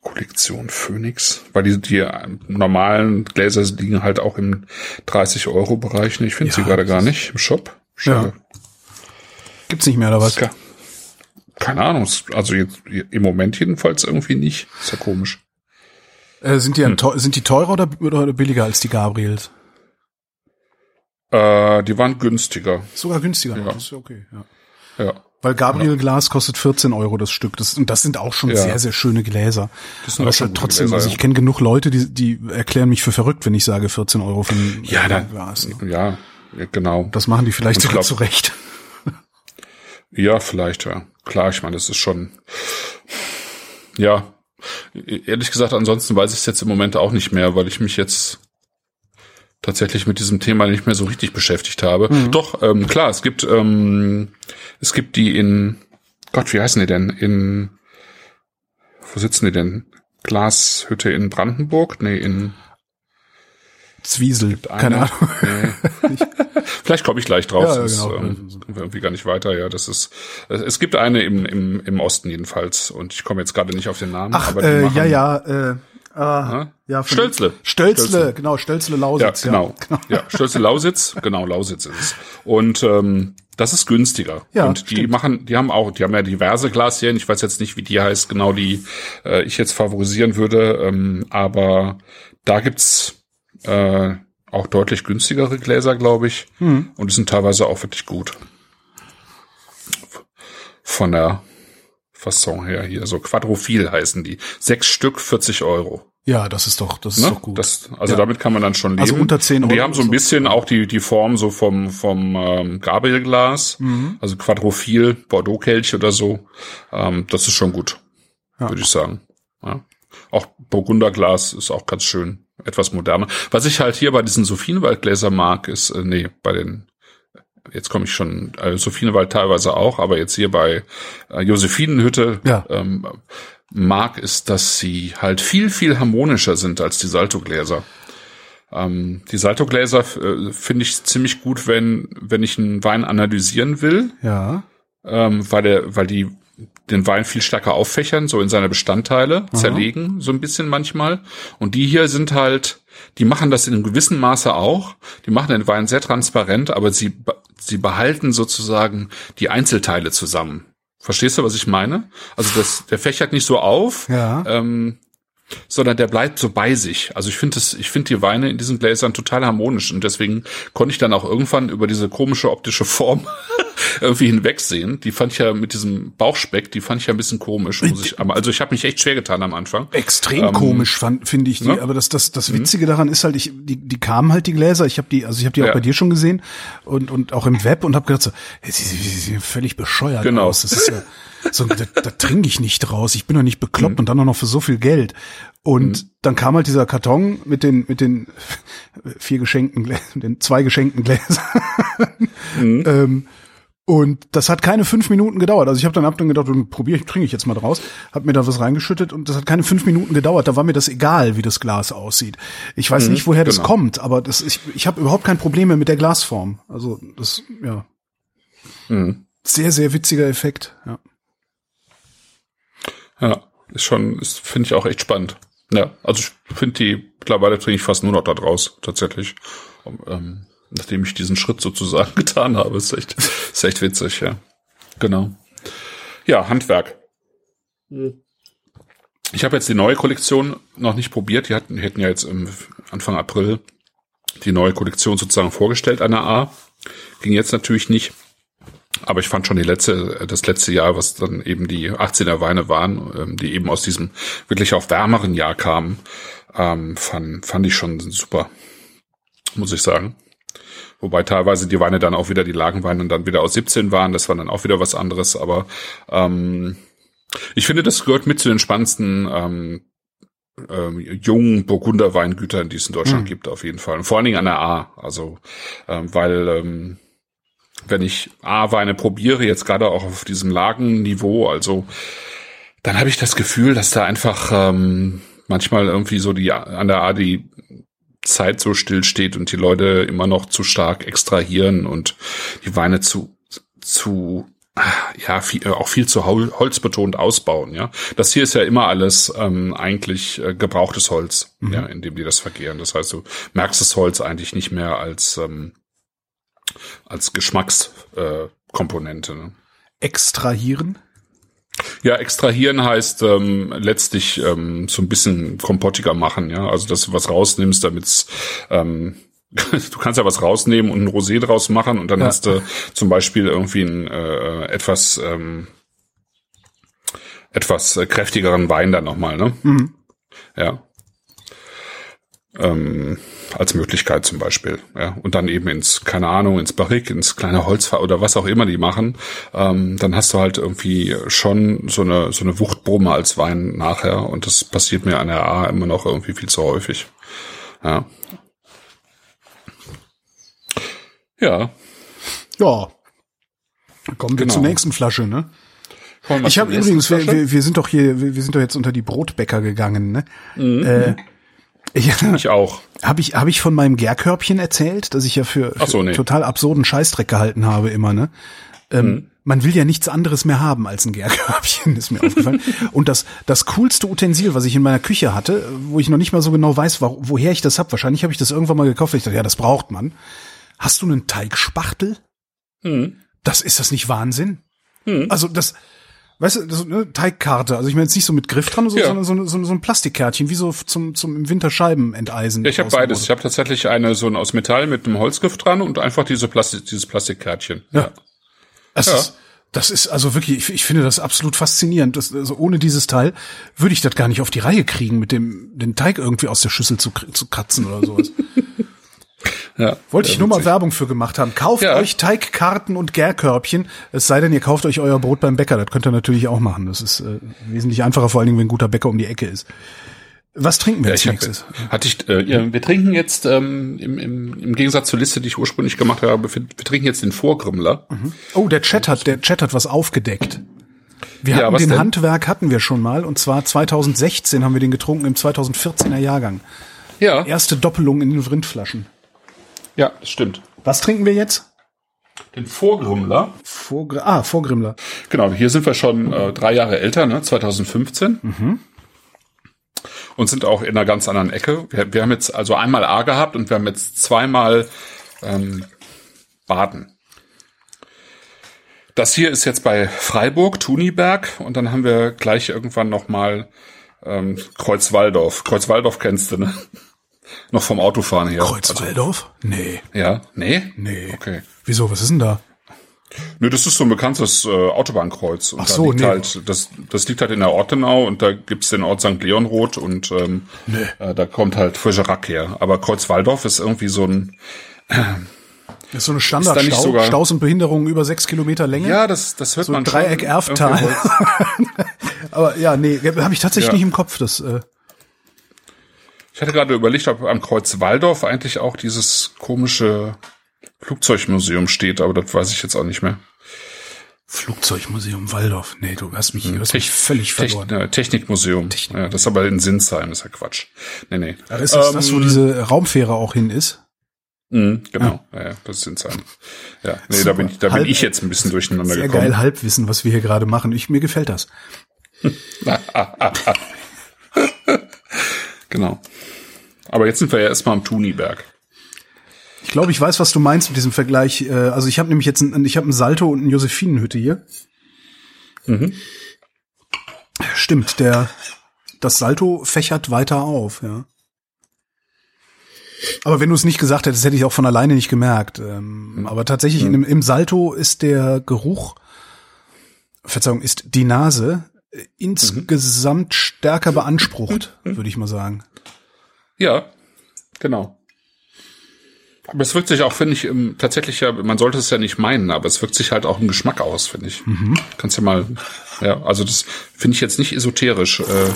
Kollektion Phoenix, weil die, die normalen Gläser liegen halt auch im 30-Euro-Bereich. Ich finde Ja, sie gerade gar nicht im Shop. Schade. Gibt's nicht mehr oder was? Ke- Keine Ahnung, es- also jetzt, im Moment jedenfalls irgendwie nicht. Ist ja komisch. Äh, sind die teu- sind die teurer oder, oder billiger als die Gabriels? Äh, die waren günstiger. Sogar günstiger. Ja. Das ist ja okay. Ja. Ja. Weil Gabriel Glas kostet 14 Euro das Stück. Das, und das sind auch schon Ja. sehr, sehr schöne Gläser. Das sind Aber schon trotzdem, Gläser, also ich kenne genug Leute, die, die erklären mich für verrückt, wenn ich sage 14 Euro für ein Ja, äh, dann, Glas. Ne? ja, genau. Das machen die vielleicht sogar zurecht. Ja, vielleicht, ja. Klar, ich meine, das ist schon, ja. E- Ehrlich gesagt, ansonsten weiß ich es jetzt im Moment auch nicht mehr, weil ich mich jetzt tatsächlich mit diesem Thema nicht mehr so richtig beschäftigt habe. Doch, ähm, klar, es gibt, ähm, es gibt die in, Gott, wie heißen die denn? In, wo sitzen die denn? Glashütte in Brandenburg? Nee, in, Zwiesel, eine. keine Ahnung. Nee. *laughs* Vielleicht komme ich gleich drauf, Ja, sonst genau. ähm, wir irgendwie gar nicht weiter. Ja, das ist. Es gibt eine im, im, im Osten jedenfalls und ich komme jetzt gerade nicht auf den Namen. Ach, aber die äh, machen, ja, ja, äh, ah, Ja? ja. Stölzle. Stölzle, Stölzle. genau, Stölzle Ja, Lausitz. genau. Ja, Stölzle Lausitz, genau, Lausitz ist es. Und ähm, das ist günstiger. Ja, und die stimmt. machen, die haben auch, die haben ja diverse Glasserien. Ich weiß jetzt nicht, wie die heißt, genau die äh, ich jetzt favorisieren würde, ähm, aber da gibt's äh, auch deutlich günstigere Gläser, glaube ich. Hm. Und die sind teilweise auch wirklich gut. Von der Fasson her hier. So Quadrophil heißen die. Sechs Stück, 40 Euro. Ja, das ist doch, das ist Ne? doch gut. Das, also Ja. damit kann man dann schon leben. Also unter 10 Und Die Euro haben so ein so. bisschen auch die, die Form so vom, vom ähm, Gabrielglas, Mhm. also Quadrophil, Bordeaux-Kelch oder so. Ähm, das ist schon gut, Ja. würde ich sagen. Ja. Auch Burgunderglas ist auch ganz schön, etwas moderner. Was ich halt hier bei diesen Sophienwaldgläsern mag, ist, äh, nee, bei den Jetzt komme ich schon, äh, Sophienwald teilweise auch, aber jetzt hier bei äh, Josephinenhütte Ja. ähm, mag, ist, dass sie halt viel, viel harmonischer sind als die Saltogläser. Ähm, die Saltogläser äh, finde ich ziemlich gut, wenn, wenn ich einen Wein analysieren will. ja. ähm, weil der, weil die den Wein viel stärker auffächern, so in seine Bestandteile, zerlegen, so ein bisschen manchmal. Und die hier sind halt, die machen das in einem gewissen Maße auch. Die machen den Wein sehr transparent, aber sie, sie behalten sozusagen die Einzelteile zusammen. Verstehst du, was ich meine? Also das, der fächert nicht so auf, Ja. ähm, sondern der bleibt so bei sich. Also ich finde das, ich finde die Weine in diesen Gläsern total harmonisch und deswegen konnte ich dann auch irgendwann über diese komische optische Form *laughs* irgendwie hinwegsehen. Die fand ich ja mit diesem Bauchspeck, die fand ich ja ein bisschen komisch, muss ich, aber also ich habe mich echt schwer getan am Anfang. Extrem komisch fand finde ich die, ne? Mhm. aber das das das Witzige daran ist halt, ich die die kamen halt die Gläser, ich habe die also ich habe die auch Ja. bei dir schon gesehen und und auch im Web und habe gedacht so, hey, sie, sie, sie sehen völlig bescheuert Genau. aus. Das ist ja so da, da trinke ich nicht raus. Ich bin doch nicht bekloppt Mhm. und dann auch noch für so viel Geld. Und dann kam halt dieser Karton mit den mit den vier geschenkten Gläsern, den zwei geschenkten Gläsern. Mhm. *laughs* ähm, und das hat keine fünf Minuten gedauert. Also ich habe dann ab dann gedacht, probiere ich, trinke ich jetzt mal draus, habe mir da was reingeschüttet und das hat keine fünf Minuten gedauert. Da war mir das egal, wie das Glas aussieht. Ich weiß nicht, woher das genau. kommt, aber das ich, ich habe überhaupt kein Problem mehr mit der Glasform. Also das ja Mhm. sehr sehr witziger Effekt. Ja. Ja, ist schon, ist, finde ich auch echt spannend. Ja, also ich finde die, mittlerweile trinke ich fast nur noch da draus, tatsächlich. Um, ähm, nachdem ich diesen Schritt sozusagen *laughs* getan habe. Ist echt, ist echt witzig, ja. Genau. Ja, Handwerk. Ich habe jetzt die neue Kollektion noch nicht probiert. Die hatten, hätten ja jetzt im Anfang April die neue Kollektion sozusagen vorgestellt an der A. Ging jetzt natürlich nicht. Aber ich fand schon die letzte, das letzte Jahr, was dann eben die 18er Weine waren, ähm, die eben aus diesem wirklich auf wärmeren Jahr kamen, ähm, fand, fand ich schon super, muss ich sagen. Wobei teilweise die Weine dann auch wieder, die Lagenweine dann wieder aus 17 waren, das war dann auch wieder was anderes, aber ähm, ich finde, das gehört mit zu den spannendsten ähm, ähm, jungen Burgunderweingütern, die es in Deutschland gibt, auf jeden Fall. Und vor allen Dingen an der A. Also, ähm, weil ähm, wenn ich A-Weine probiere, jetzt gerade auch auf diesem Lagenniveau, also dann habe ich das Gefühl, dass da einfach ähm, manchmal irgendwie so die an der A die Zeit so still steht und die Leute immer noch zu stark extrahieren und die Weine zu zu ja viel, äh, auch viel zu hol- holzbetont ausbauen. Ja, das hier ist ja immer alles ähm, eigentlich äh, gebrauchtes Holz, ja, in dem die das vergehren. Das heißt, du merkst das Holz eigentlich nicht mehr als ähm, als Geschmackskomponente. Äh, ne? Extrahieren. Ja, extrahieren heißt ähm, letztlich ähm, so ein bisschen kompottiger machen, ja. Also dass du was rausnimmst, damit's ähm, *laughs* du kannst ja was rausnehmen und ein Rosé draus machen und dann Ja. hast du zum Beispiel irgendwie einen äh, etwas ähm, etwas äh, kräftigeren Wein dann nochmal, ne? Mhm. Ja. Ähm, als Möglichkeit zum Beispiel, ja. Und dann eben ins, keine Ahnung, ins Barrik, ins kleine Holzfahr oder was auch immer die machen, ähm, dann hast du halt irgendwie schon so eine, so eine Wuchtbrumme als Wein nachher und das passiert mir an der A immer noch irgendwie viel zu häufig. Ja. Ja. Ja. Kommen wir Genau. zur nächsten Flasche, ne? Wir Ich habe übrigens, wir, wir, wir sind doch hier, wir, wir sind doch jetzt unter die Brotbäcker gegangen, ne? Äh, ich, ich auch. Habe ich, hab ich von meinem Gärkörbchen erzählt, dass ich ja für, für so, nee. total absurden Scheißdreck gehalten habe immer, ne? Ähm, Mhm. Man will ja nichts anderes mehr haben als ein Gärkörbchen, *laughs* ist mir aufgefallen. Und das, das coolste Utensil, was ich in meiner Küche hatte, wo ich noch nicht mal so genau weiß, wo, woher ich das hab, wahrscheinlich habe ich das irgendwann mal gekauft, ich dachte, ja, das braucht man. Hast du einen Teigspachtel? Hm. Das ist das nicht Wahnsinn? Also das, weißt du, das, ne, Teigkarte. Also ich meine jetzt nicht so mit Griff dran, so, Ja. sondern so, so, so ein Plastikkärtchen, wie so zum, zum im Winter Scheiben enteisen. Ja, ich habe beides. Ich habe tatsächlich eine so ein aus Metall mit einem Holzgriff dran und einfach diese Plastik, dieses Plastikkärtchen. Ja. Das, Ja. ist, das ist also wirklich, ich, ich finde das absolut faszinierend. Das, also ohne dieses Teil würde ich das gar nicht auf die Reihe kriegen, mit dem den Teig irgendwie aus der Schüssel zu, zu kratzen oder sowas. *laughs* Ja. Wollte ich nur mal. Werbung für gemacht haben. Kauft Ja. euch Teigkarten und Gärkörbchen. Es sei denn, ihr kauft euch euer Brot beim Bäcker. Das könnt ihr natürlich auch machen. Das ist äh, wesentlich einfacher, vor allen Dingen, wenn ein guter Bäcker um die Ecke ist. Was trinken wir Ja, als ich hab, nächstes? hatte ich, äh, wir trinken jetzt ähm, im, im, im Gegensatz zur Liste, die ich ursprünglich gemacht habe, wir, wir trinken jetzt den Vorgrimmler. Oh, der Chat hat, der Chat hat was aufgedeckt. Wir Ja, hatten den denn? Handwerk hatten wir schon mal und zwar 2016 haben wir den getrunken im 2014er Jahrgang. Ja, Erste Doppelung in den Rindflaschen. Ja, das stimmt. Was trinken wir jetzt? den Vorgrimmler. Vorgr ah, Vorgrimmler. Genau, hier sind wir schon äh, drei Jahre älter, ne? 2015. Mhm. Und sind auch in einer ganz anderen Ecke. Wir, wir haben jetzt also einmal A gehabt und wir haben jetzt zweimal ähm, Baden. Das hier ist jetzt bei Freiburg, Tuniberg und dann haben wir gleich irgendwann nochmal ähm, Kreuzwaldorf. Kreuzwaldorf kennst du, ne? Noch vom Autofahren her. Kreuzwaldorf? nee. Also, ja? Nee? Nee. Okay. Wieso, was ist denn da? Nö, das ist so ein bekanntes äh, Autobahnkreuz. Und Ach da so, liegt nee. halt, das, das liegt halt in der Ortenau und da gibt's den Ort St. Leonroth und ähm, Nee. äh, da kommt halt Frischerack her. Aber Kreuzwaldorf ist irgendwie so ein, Das ist so eine da Standardstau, sogar- Staus und Behinderungen über sechs Kilometer Länge. ja, das, das hört so man Dreieck schon. Erftal. Irgendwie- *laughs* Aber ja, nee, habe ich tatsächlich Ja. nicht im Kopf. Das, äh, Ich hatte gerade überlegt, ob am Kreuzwaldorf eigentlich auch dieses komische Flugzeugmuseum steht, aber das weiß ich jetzt auch nicht mehr. Flugzeugmuseum Waldorf. Nee, du hast mich, du hast mich völlig Techn verloren. äh, Technikmuseum. Ja, das ist aber in Sinsheim, ist ja Quatsch. Nee, nee. Ja, ist das, das, wo Ähm, diese Raumfähre auch hin ist? Mhm, genau, ja. ja, das sind Sinsheim. Ja, nee, da bin ich, da bin Halb- ich jetzt ein bisschen durcheinander Sehr gekommen. geil Halbwissen, was wir hier gerade machen. Ich, mir gefällt das. *laughs* Genau. Aber jetzt sind wir ja erstmal am Tuniberg. Ich glaube, ich weiß, was du meinst mit diesem Vergleich. Äh, Also ich habe nämlich jetzt ein, ich habe ein Salto und eine Josephinenhütte hier. Mhm. Stimmt, der das Salto fächert weiter auf, ja. Aber wenn du es nicht gesagt hättest, hätte ich auch von alleine nicht gemerkt. Ähm, Aber tatsächlich im, im Salto ist der Geruch, Verzeihung, ist die Nase äh, insgesamt stärker beansprucht, würde ich mal sagen. Ja, genau. Aber es wirkt sich auch, finde ich, im, tatsächlich ja, man sollte es ja nicht meinen, aber es wirkt sich halt auch im Geschmack aus, finde ich. Kannst ja mal, ja, also das finde ich jetzt nicht esoterisch. Äh,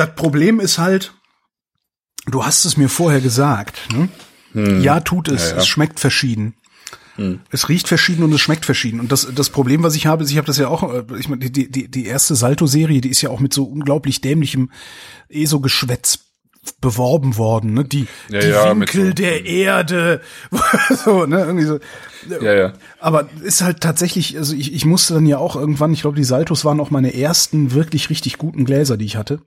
Das Problem ist halt, du hast es mir vorher gesagt. Ne? Ja, tut es. Ja, ja. Es schmeckt verschieden. Es riecht verschieden und es schmeckt verschieden. Und das, das Problem, was ich habe, ist, ich habe das ja auch, äh, ich meine, die, die, die erste Salto-Serie, die ist ja auch mit so unglaublich dämlichem ESO-Geschwätz beworben worden, ne? Die, Ja, die ja, Winkel so- der Erde, *laughs* so, ne? Irgendwie so. ja, ja. Aber ist halt tatsächlich, also ich, ich musste dann ja auch irgendwann, ich glaube, die Saltos waren auch meine ersten wirklich richtig guten Gläser, die ich hatte.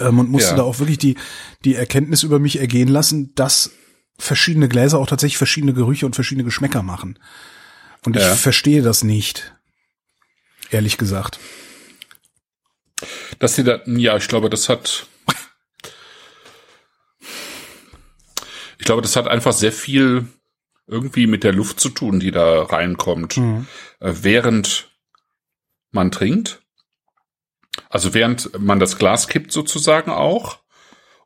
Ähm, und musste Ja. da auch wirklich die, die Erkenntnis über mich ergehen lassen, dass verschiedene Gläser auch tatsächlich verschiedene Gerüche und verschiedene Geschmäcker machen. Und ich Ja. verstehe das nicht. Ehrlich gesagt. Dass die da, ja, ich glaube, das hat, ich glaube, das hat einfach sehr viel irgendwie mit der Luft zu tun, die da reinkommt, äh, während man trinkt. Also während man das Glas kippt sozusagen auch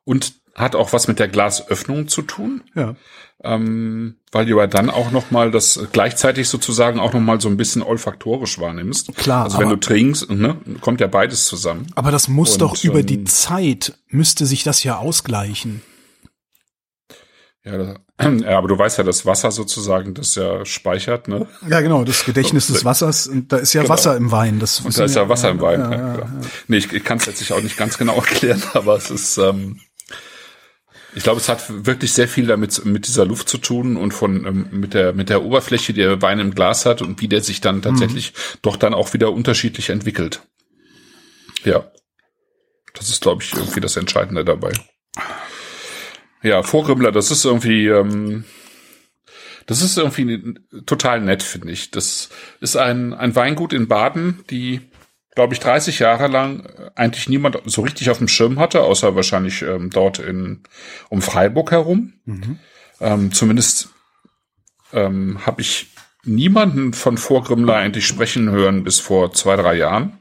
und hat auch was mit der Glasöffnung zu tun. Ja. ähm, weil du ja dann auch noch mal das gleichzeitig sozusagen auch noch mal so ein bisschen olfaktorisch wahrnimmst. Klar, Also wenn du trinkst, ne, kommt ja beides zusammen. Aber das muss Und, doch über die ähm, Zeit, müsste sich das ja ausgleichen. *clears throat* Ja, aber du weißt ja, das Wasser sozusagen das ja speichert, ne? Ja, genau, das Gedächtnis *laughs* des Wassers. Und da ist ja Genau. Wasser im Wein. Das Und da ist ja Wasser im Wein. Ja, Ja, ja. Nee, ich, ich kann es jetzt sich auch nicht ganz genau *laughs* erklären, aber es ist, ähm, ich glaube, es hat wirklich sehr viel damit mit dieser Luft zu tun und von ähm, mit der mit der Oberfläche, die der Wein im Glas hat und wie der sich dann tatsächlich doch dann auch wieder unterschiedlich entwickelt. Ja, das ist, glaube ich, irgendwie das Entscheidende dabei. Ja, Vorgrimmler, das ist irgendwie, ähm, das ist irgendwie total nett, finde ich. Das ist ein, ein Weingut in Baden, die, glaube ich, 30 Jahre lang äh, eigentlich niemand so richtig auf dem Schirm hatte, außer wahrscheinlich ähm, dort in um Freiburg herum. Ähm, zumindest ähm, habe ich niemanden von Vorgrimmler eigentlich sprechen hören bis vor zwei, drei Jahren.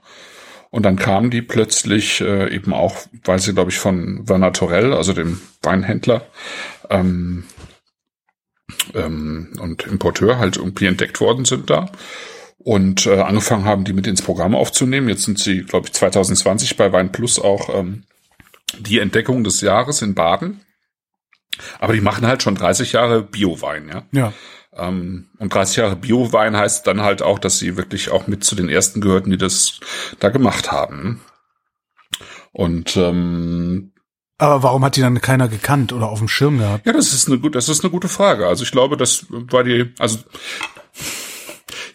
Und dann kamen die plötzlich äh, eben auch, weil sie, glaube ich, von Werner Torell, also dem Weinhändler, ähm, ähm, und Importeur halt irgendwie entdeckt worden sind da. Und äh, angefangen haben, die mit ins Programm aufzunehmen. Jetzt sind sie, glaube ich, 2020 bei Wein Plus auch ähm, die Entdeckung des Jahres in Baden. Aber die machen halt schon 30 Jahre Biowein, ja. ja. Ähm, und 30 Jahre Bio-Wein heißt dann halt auch, dass sie wirklich auch mit zu den ersten gehörten, die das da gemacht haben. Und ähm, Aber warum hat die dann keiner gekannt oder auf dem Schirm gehabt? ja, das ist eine gut, das ist eine gute Frage. Also ich glaube, das war die, also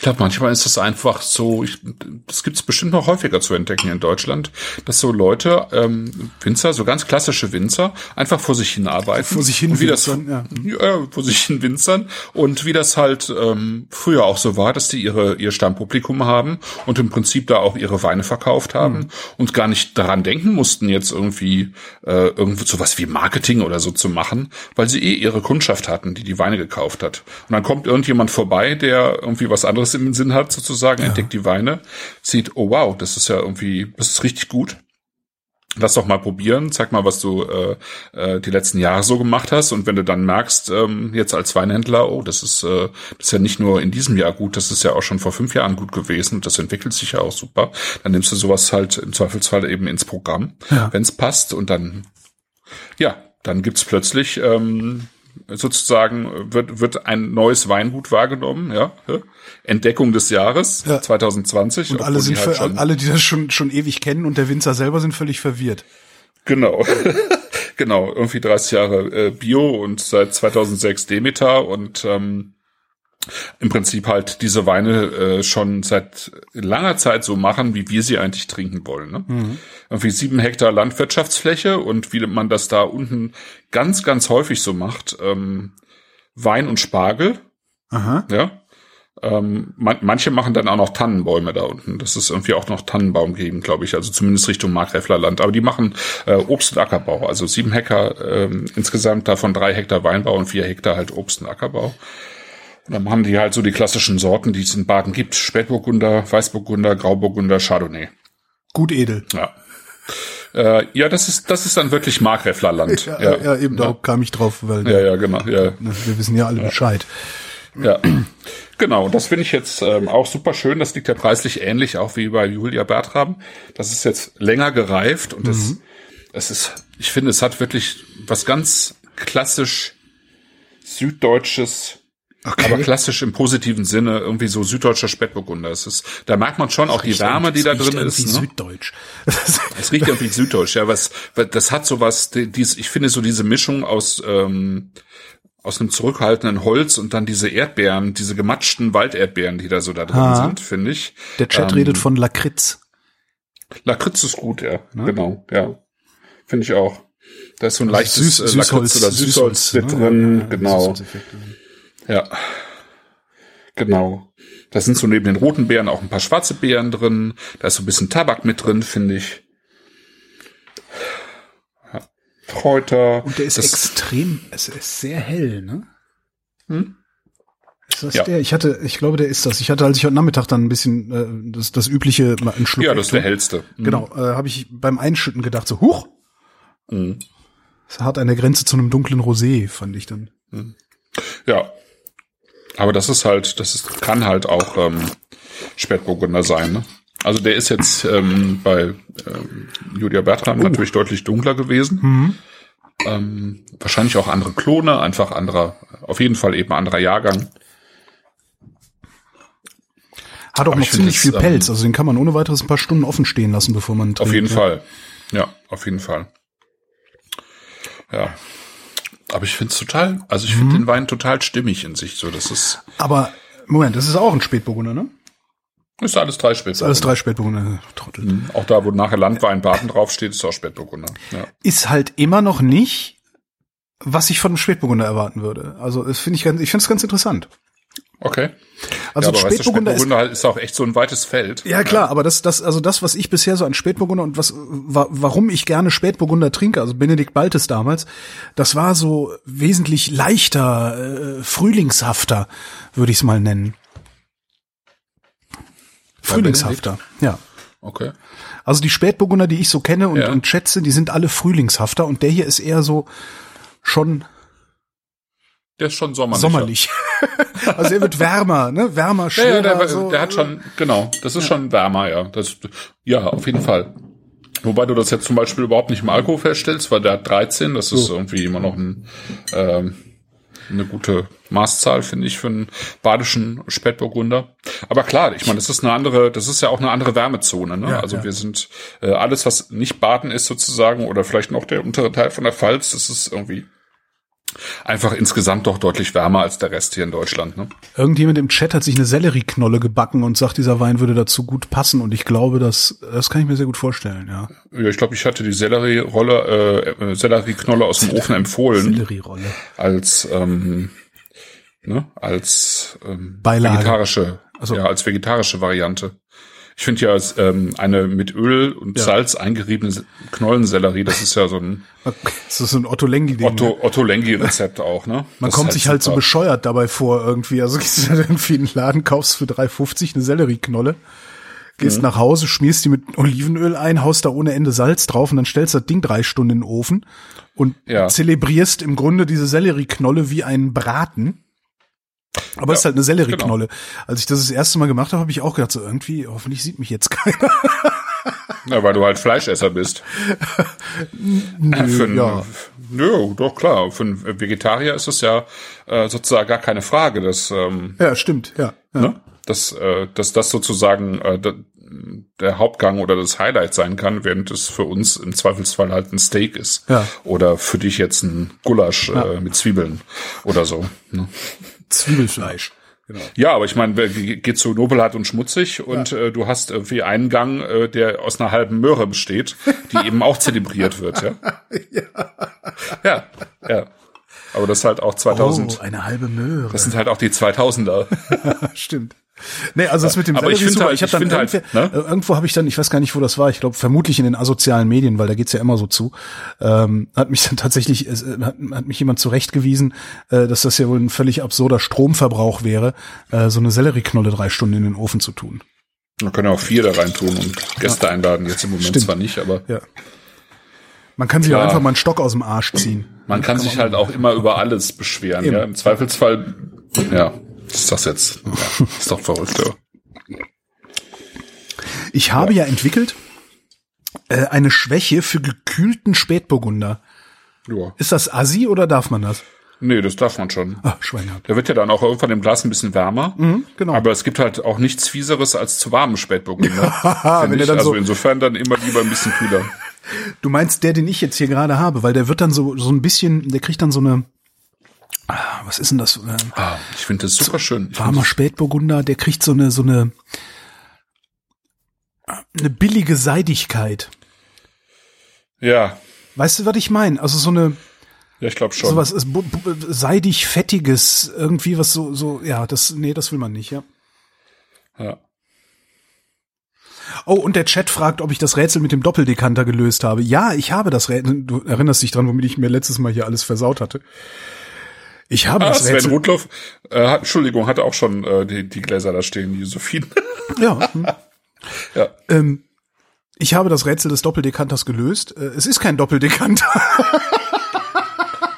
glaube, manchmal ist es einfach so, ich, das gibt es bestimmt noch häufiger zu entdecken in Deutschland, dass so Leute, ähm, Winzer, so ganz klassische Winzer, einfach vor sich hin arbeiten. Vor sich hin Und wie das, winzern, *laughs* ja. vor sich hin winzern. Und wie das halt ähm, früher auch so war, dass die ihre ihr Stammpublikum haben und im Prinzip da auch ihre Weine verkauft haben Mhm. und gar nicht daran denken mussten, jetzt irgendwie äh, irgendwo sowas wie Marketing oder so zu machen, weil sie eh ihre Kundschaft hatten, die die Weine gekauft hat. Und dann kommt irgendjemand vorbei, der irgendwie was anderes im Sinn hat, sozusagen, entdeckt die Weine, sieht, oh wow, das ist ja irgendwie, das ist richtig gut. Lass doch mal probieren, zeig mal, was du äh, äh, die letzten Jahre so gemacht hast. Und wenn du dann merkst, ähm, jetzt als Weinhändler, oh, das ist, äh, das ist ja nicht nur in diesem Jahr gut, das ist ja auch schon vor fünf Jahren gut gewesen und das entwickelt sich ja auch super, dann nimmst du sowas halt im Zweifelsfall eben ins Programm, Ja. wenn es passt. Und dann, ja, dann gibt's plötzlich ähm, sozusagen wird wird ein neues Weingut wahrgenommen, ja, Entdeckung des Jahres Ja. 2020 Und alle sind die halt für, alle, die das schon schon ewig kennen und der Winzer selber sind völlig verwirrt. Genau. *laughs* genau, irgendwie 30 Jahre äh, Bio und seit 2006 Demeter und ähm, im Prinzip halt diese Weine äh, schon seit langer Zeit so machen, wie wir sie eigentlich trinken wollen. Ne? Irgendwie sieben Hektar Landwirtschaftsfläche und wie man das da unten ganz, ganz häufig so macht, ähm, Wein und Spargel, Aha. ja. Ähm, man, manche machen dann auch noch Tannenbäume da unten. Das ist irgendwie auch noch Tannenbaum geben, glaube ich. Also zumindest Richtung Markgräflerland. Aber die machen äh, Obst- und Ackerbau. Also sieben Hektar ähm, insgesamt, davon drei Hektar Weinbau und vier Hektar halt Obst- und Ackerbau. Und dann machen die halt so die klassischen Sorten, die es in Baden gibt. Spätburgunder, Weißburgunder, Grauburgunder, Chardonnay. Gut edel. Ja. Äh, ja, das ist, das ist dann wirklich Markgräflerland. Ja, ja, ja eben, da kam ich drauf, weil Ja, ja, genau. Ja. wir wissen ja alle Bescheid. Ja, genau. Das finde ich jetzt ähm, auch super schön. Das liegt ja preislich ähnlich auch wie bei Julia Bertram. Das ist jetzt länger gereift und das, es ist, ich finde, es hat wirklich was ganz klassisch süddeutsches, aber klassisch im positiven Sinne, irgendwie so süddeutscher Spätburgunder. Es ist, da merkt man schon auch die Wärme, die da drin ist. irgendwie Ne? Süddeutsch. *laughs* Es riecht irgendwie süddeutsch, ja, was, was das hat sowas, die- dies, ich finde so diese Mischung aus, ähm, aus einem zurückhaltenden Holz und dann diese Erdbeeren, diese gematschten Walderdbeeren, die da so da drin Ah. sind, finde ich. Der Chat Ähm, redet von Lakritz. Lakritz ist gut, ja, genau, ja. Finde ich auch. Da ist so ein Also leichtes Süß- äh, Lakritz oder Süßholz mit ne? drin, ja, genau. Süßholzeffekt. Ja. Genau. Da sind so neben den roten Beeren auch ein paar schwarze Beeren drin. Da ist so ein bisschen Tabak mit drin, finde ich. Ja. Kräuter. Und der ist Das- extrem, es ist sehr hell, ne? Hm? Ist das Ja. der? Ich hatte, ich glaube, der ist das. Ich hatte, als ich heute Nachmittag dann ein bisschen äh, das, das übliche mal einen Schluck. Ja, das ist der hellste. Mhm. Genau, äh, habe ich beim Einschütten gedacht, so, huch, Mhm. hat der Grenze zu einem dunklen Rosé, fand ich dann. Ja. Aber das ist halt, das ist, kann halt auch ähm, Spätburgunder sein. Ne? Also der ist jetzt ähm, bei ähm, Julia Bertram Oh. natürlich deutlich dunkler gewesen. Mhm. Ähm, wahrscheinlich auch andere Klone, einfach anderer, auf jeden Fall eben anderer Jahrgang. Hat auch Aber noch ziemlich das, viel ähm, Pelz, also den kann man ohne weiteres ein paar Stunden offen stehen lassen, bevor man Auf trinkt, jeden ja. Fall. Ja, auf jeden Fall. Ja. Aber ich finde es total, also ich Mhm. finde den Wein total stimmig in sich. So, das ist, Aber, Moment, das ist auch ein Spätburgunder, ne? ist alles drei Spätburgunder. Ist alles drei Spätburgunder, Trottel. Mhm. Auch da, wo nachher Landwein Baden draufsteht, ist auch Spätburgunder. Ja. Ist halt immer noch nicht, was ich von einem Spätburgunder erwarten würde. Also, das finde ich ganz, ich finde es ganz interessant. Okay. Also ja, aber weißt du, Spätburgunder ist Spätburgunder ist auch echt so ein weites Feld. Ja klar, aber das, das, also das, was ich bisher so an Spätburgunder und was, wa warum ich gerne Spätburgunder trinke, also Benedikt Baltes damals, das war so wesentlich leichter, äh, frühlingshafter, würde ich es mal nennen. Frühlingshafter, ja. Okay. Also die Spätburgunder, die ich so kenne und, Ja. und schätze, die sind alle frühlingshafter und der hier ist eher so schon Der ist schon sommerlich. sommerlich. *laughs* also er wird wärmer, ne? Wärmer, Ja, schwerer. ja, der, so. der hat schon, genau, das ist schon wärmer, ja. Das, ja, auf jeden Fall. Wobei du das jetzt zum Beispiel überhaupt nicht im Alkohol feststellst, weil der hat 13, das ist irgendwie immer noch ein, ähm, eine gute Maßzahl, finde ich, für einen badischen Spätburgunder. Aber klar, ich meine, das ist eine andere, das ist ja auch eine andere Wärmezone. Ne? Ja, also ja. wir sind äh, alles, was nicht Baden ist sozusagen, oder vielleicht noch der untere Teil von der Pfalz, das ist irgendwie einfach insgesamt doch deutlich wärmer als der Rest hier in Deutschland. Ne? Irgendjemand im Chat hat sich eine Sellerieknolle gebacken und sagt, dieser Wein würde dazu gut passen. Und ich glaube, das, das kann ich mir sehr gut vorstellen, ja. Ja, ich glaube, ich hatte die Sellerierolle, äh, äh, Sellerieknolle aus dem Ofen empfohlen Sellerierolle. als ähm, ne, als ähm, Beilage. vegetarische, Also- ja, als vegetarische Variante. Ich finde ja ähm, eine mit Öl und Ja. Salz eingeriebene Se- Knollensellerie, das ist ja so ein *laughs* Das ist so ein Otto Lengi-Ding. Otto, Otto Lengi-Rezept auch, ne? Man Das kommt sich halt so super. bescheuert dabei vor irgendwie. Also gehst du irgendwie in den Laden, kaufst für 3,50 eine Sellerieknolle, gehst Mhm. nach Hause, schmierst die mit Olivenöl ein, haust da ohne Ende Salz drauf und dann stellst du das Ding drei Stunden in den Ofen und Ja. zelebrierst im Grunde diese Sellerieknolle wie einen Braten. Aber es ist halt eine Sellerieknolle. genau. Als ich das das erste Mal gemacht habe, habe ich auch gedacht, so irgendwie, hoffentlich sieht mich jetzt keiner. *laughs* Ja, weil du halt Fleischesser bist. *laughs* für einen, ja. Nö, doch klar. Für einen Vegetarier ist es ja äh, sozusagen gar keine Frage, dass ähm, Ja, stimmt, ja. ja. ne? dass, äh, dass das sozusagen äh, der Hauptgang oder das Highlight sein kann, während es für uns im Zweifelsfall halt ein Steak ist. Ja. Oder für dich jetzt ein Gulasch Ja. äh, mit Zwiebeln oder so. Ne? Zwiebelfleisch. Ja, aber ich meine, geht zu Nobelhart und schmutzig und äh, du hast irgendwie einen Gang, äh, der aus einer halben Möhre besteht, die *laughs* eben auch zelebriert wird, *laughs* ja? ja. Ja, Aber das ist halt auch 2000. Oh, eine halbe Möhre. Das sind halt auch die 2000er. *laughs* Stimmt. Nee, also das mit dem Aber ich finde halt- ich habe ich dann halt, ne? äh, irgendwo habe ich dann, ich weiß gar nicht, wo das war, ich glaube vermutlich in den asozialen Medien, weil da geht's ja immer so zu, ähm, hat mich dann tatsächlich, es, äh, hat, hat mich jemand zurechtgewiesen, äh, dass das ja wohl ein völlig absurder Stromverbrauch wäre, äh, so eine Sellerieknolle drei Stunden in den Ofen zu tun. Man kann ja auch vier da rein tun und Gäste einladen. Jetzt im Moment Stimmt. zwar nicht, aber Ja. Man kann sich auch einfach mal einen Stock aus dem Arsch ziehen. man kann sich halt auch immer über alles beschweren. Eben. Ja, im Zweifelsfall, ja, ist das jetzt, ja, ist doch verrückt. Ja. Ich habe ja, entwickelt äh, eine Schwäche für gekühlten Spätburgunder. ja. Ist das assi oder darf man das? Nee, das darf man schon. Ah, Schweinehaut. Der wird ja dann auch irgendwann im Glas ein bisschen wärmer. genau. Aber es gibt halt auch nichts Fieseres als zu warmen Spätburgunder. *laughs* Wenn ich. dann also so- insofern dann immer lieber ein bisschen kühler. Du meinst der, den ich jetzt hier gerade habe, weil der wird dann so so ein bisschen, der kriegt dann so eine, was ist denn das? Äh, Ah, ich finde das super schön. Ich warmer Spätburgunder, der kriegt so eine so eine eine billige Seidigkeit. ja, Weißt du, was ich meine? Also so eine ja, ich glaube schon. sowas ist seidig fettiges irgendwie was so so ja, das nee, das will man nicht, ja. ja. Oh, und der Chat fragt, ob ich das Rätsel mit dem Doppeldekanter gelöst habe. Ja, ich habe das Rätsel. Du erinnerst dich dran, womit ich mir letztes Mal hier alles versaut hatte. Ich habe Ah, das Sven Rätsel. Rudloff, äh, hat, Entschuldigung, hatte auch schon äh, die, die Gläser da stehen, die Josephine. Ja, *laughs* hm. ja. ähm, ich habe das Rätsel des Doppeldekanters gelöst. Äh, Es ist kein Doppeldekanter.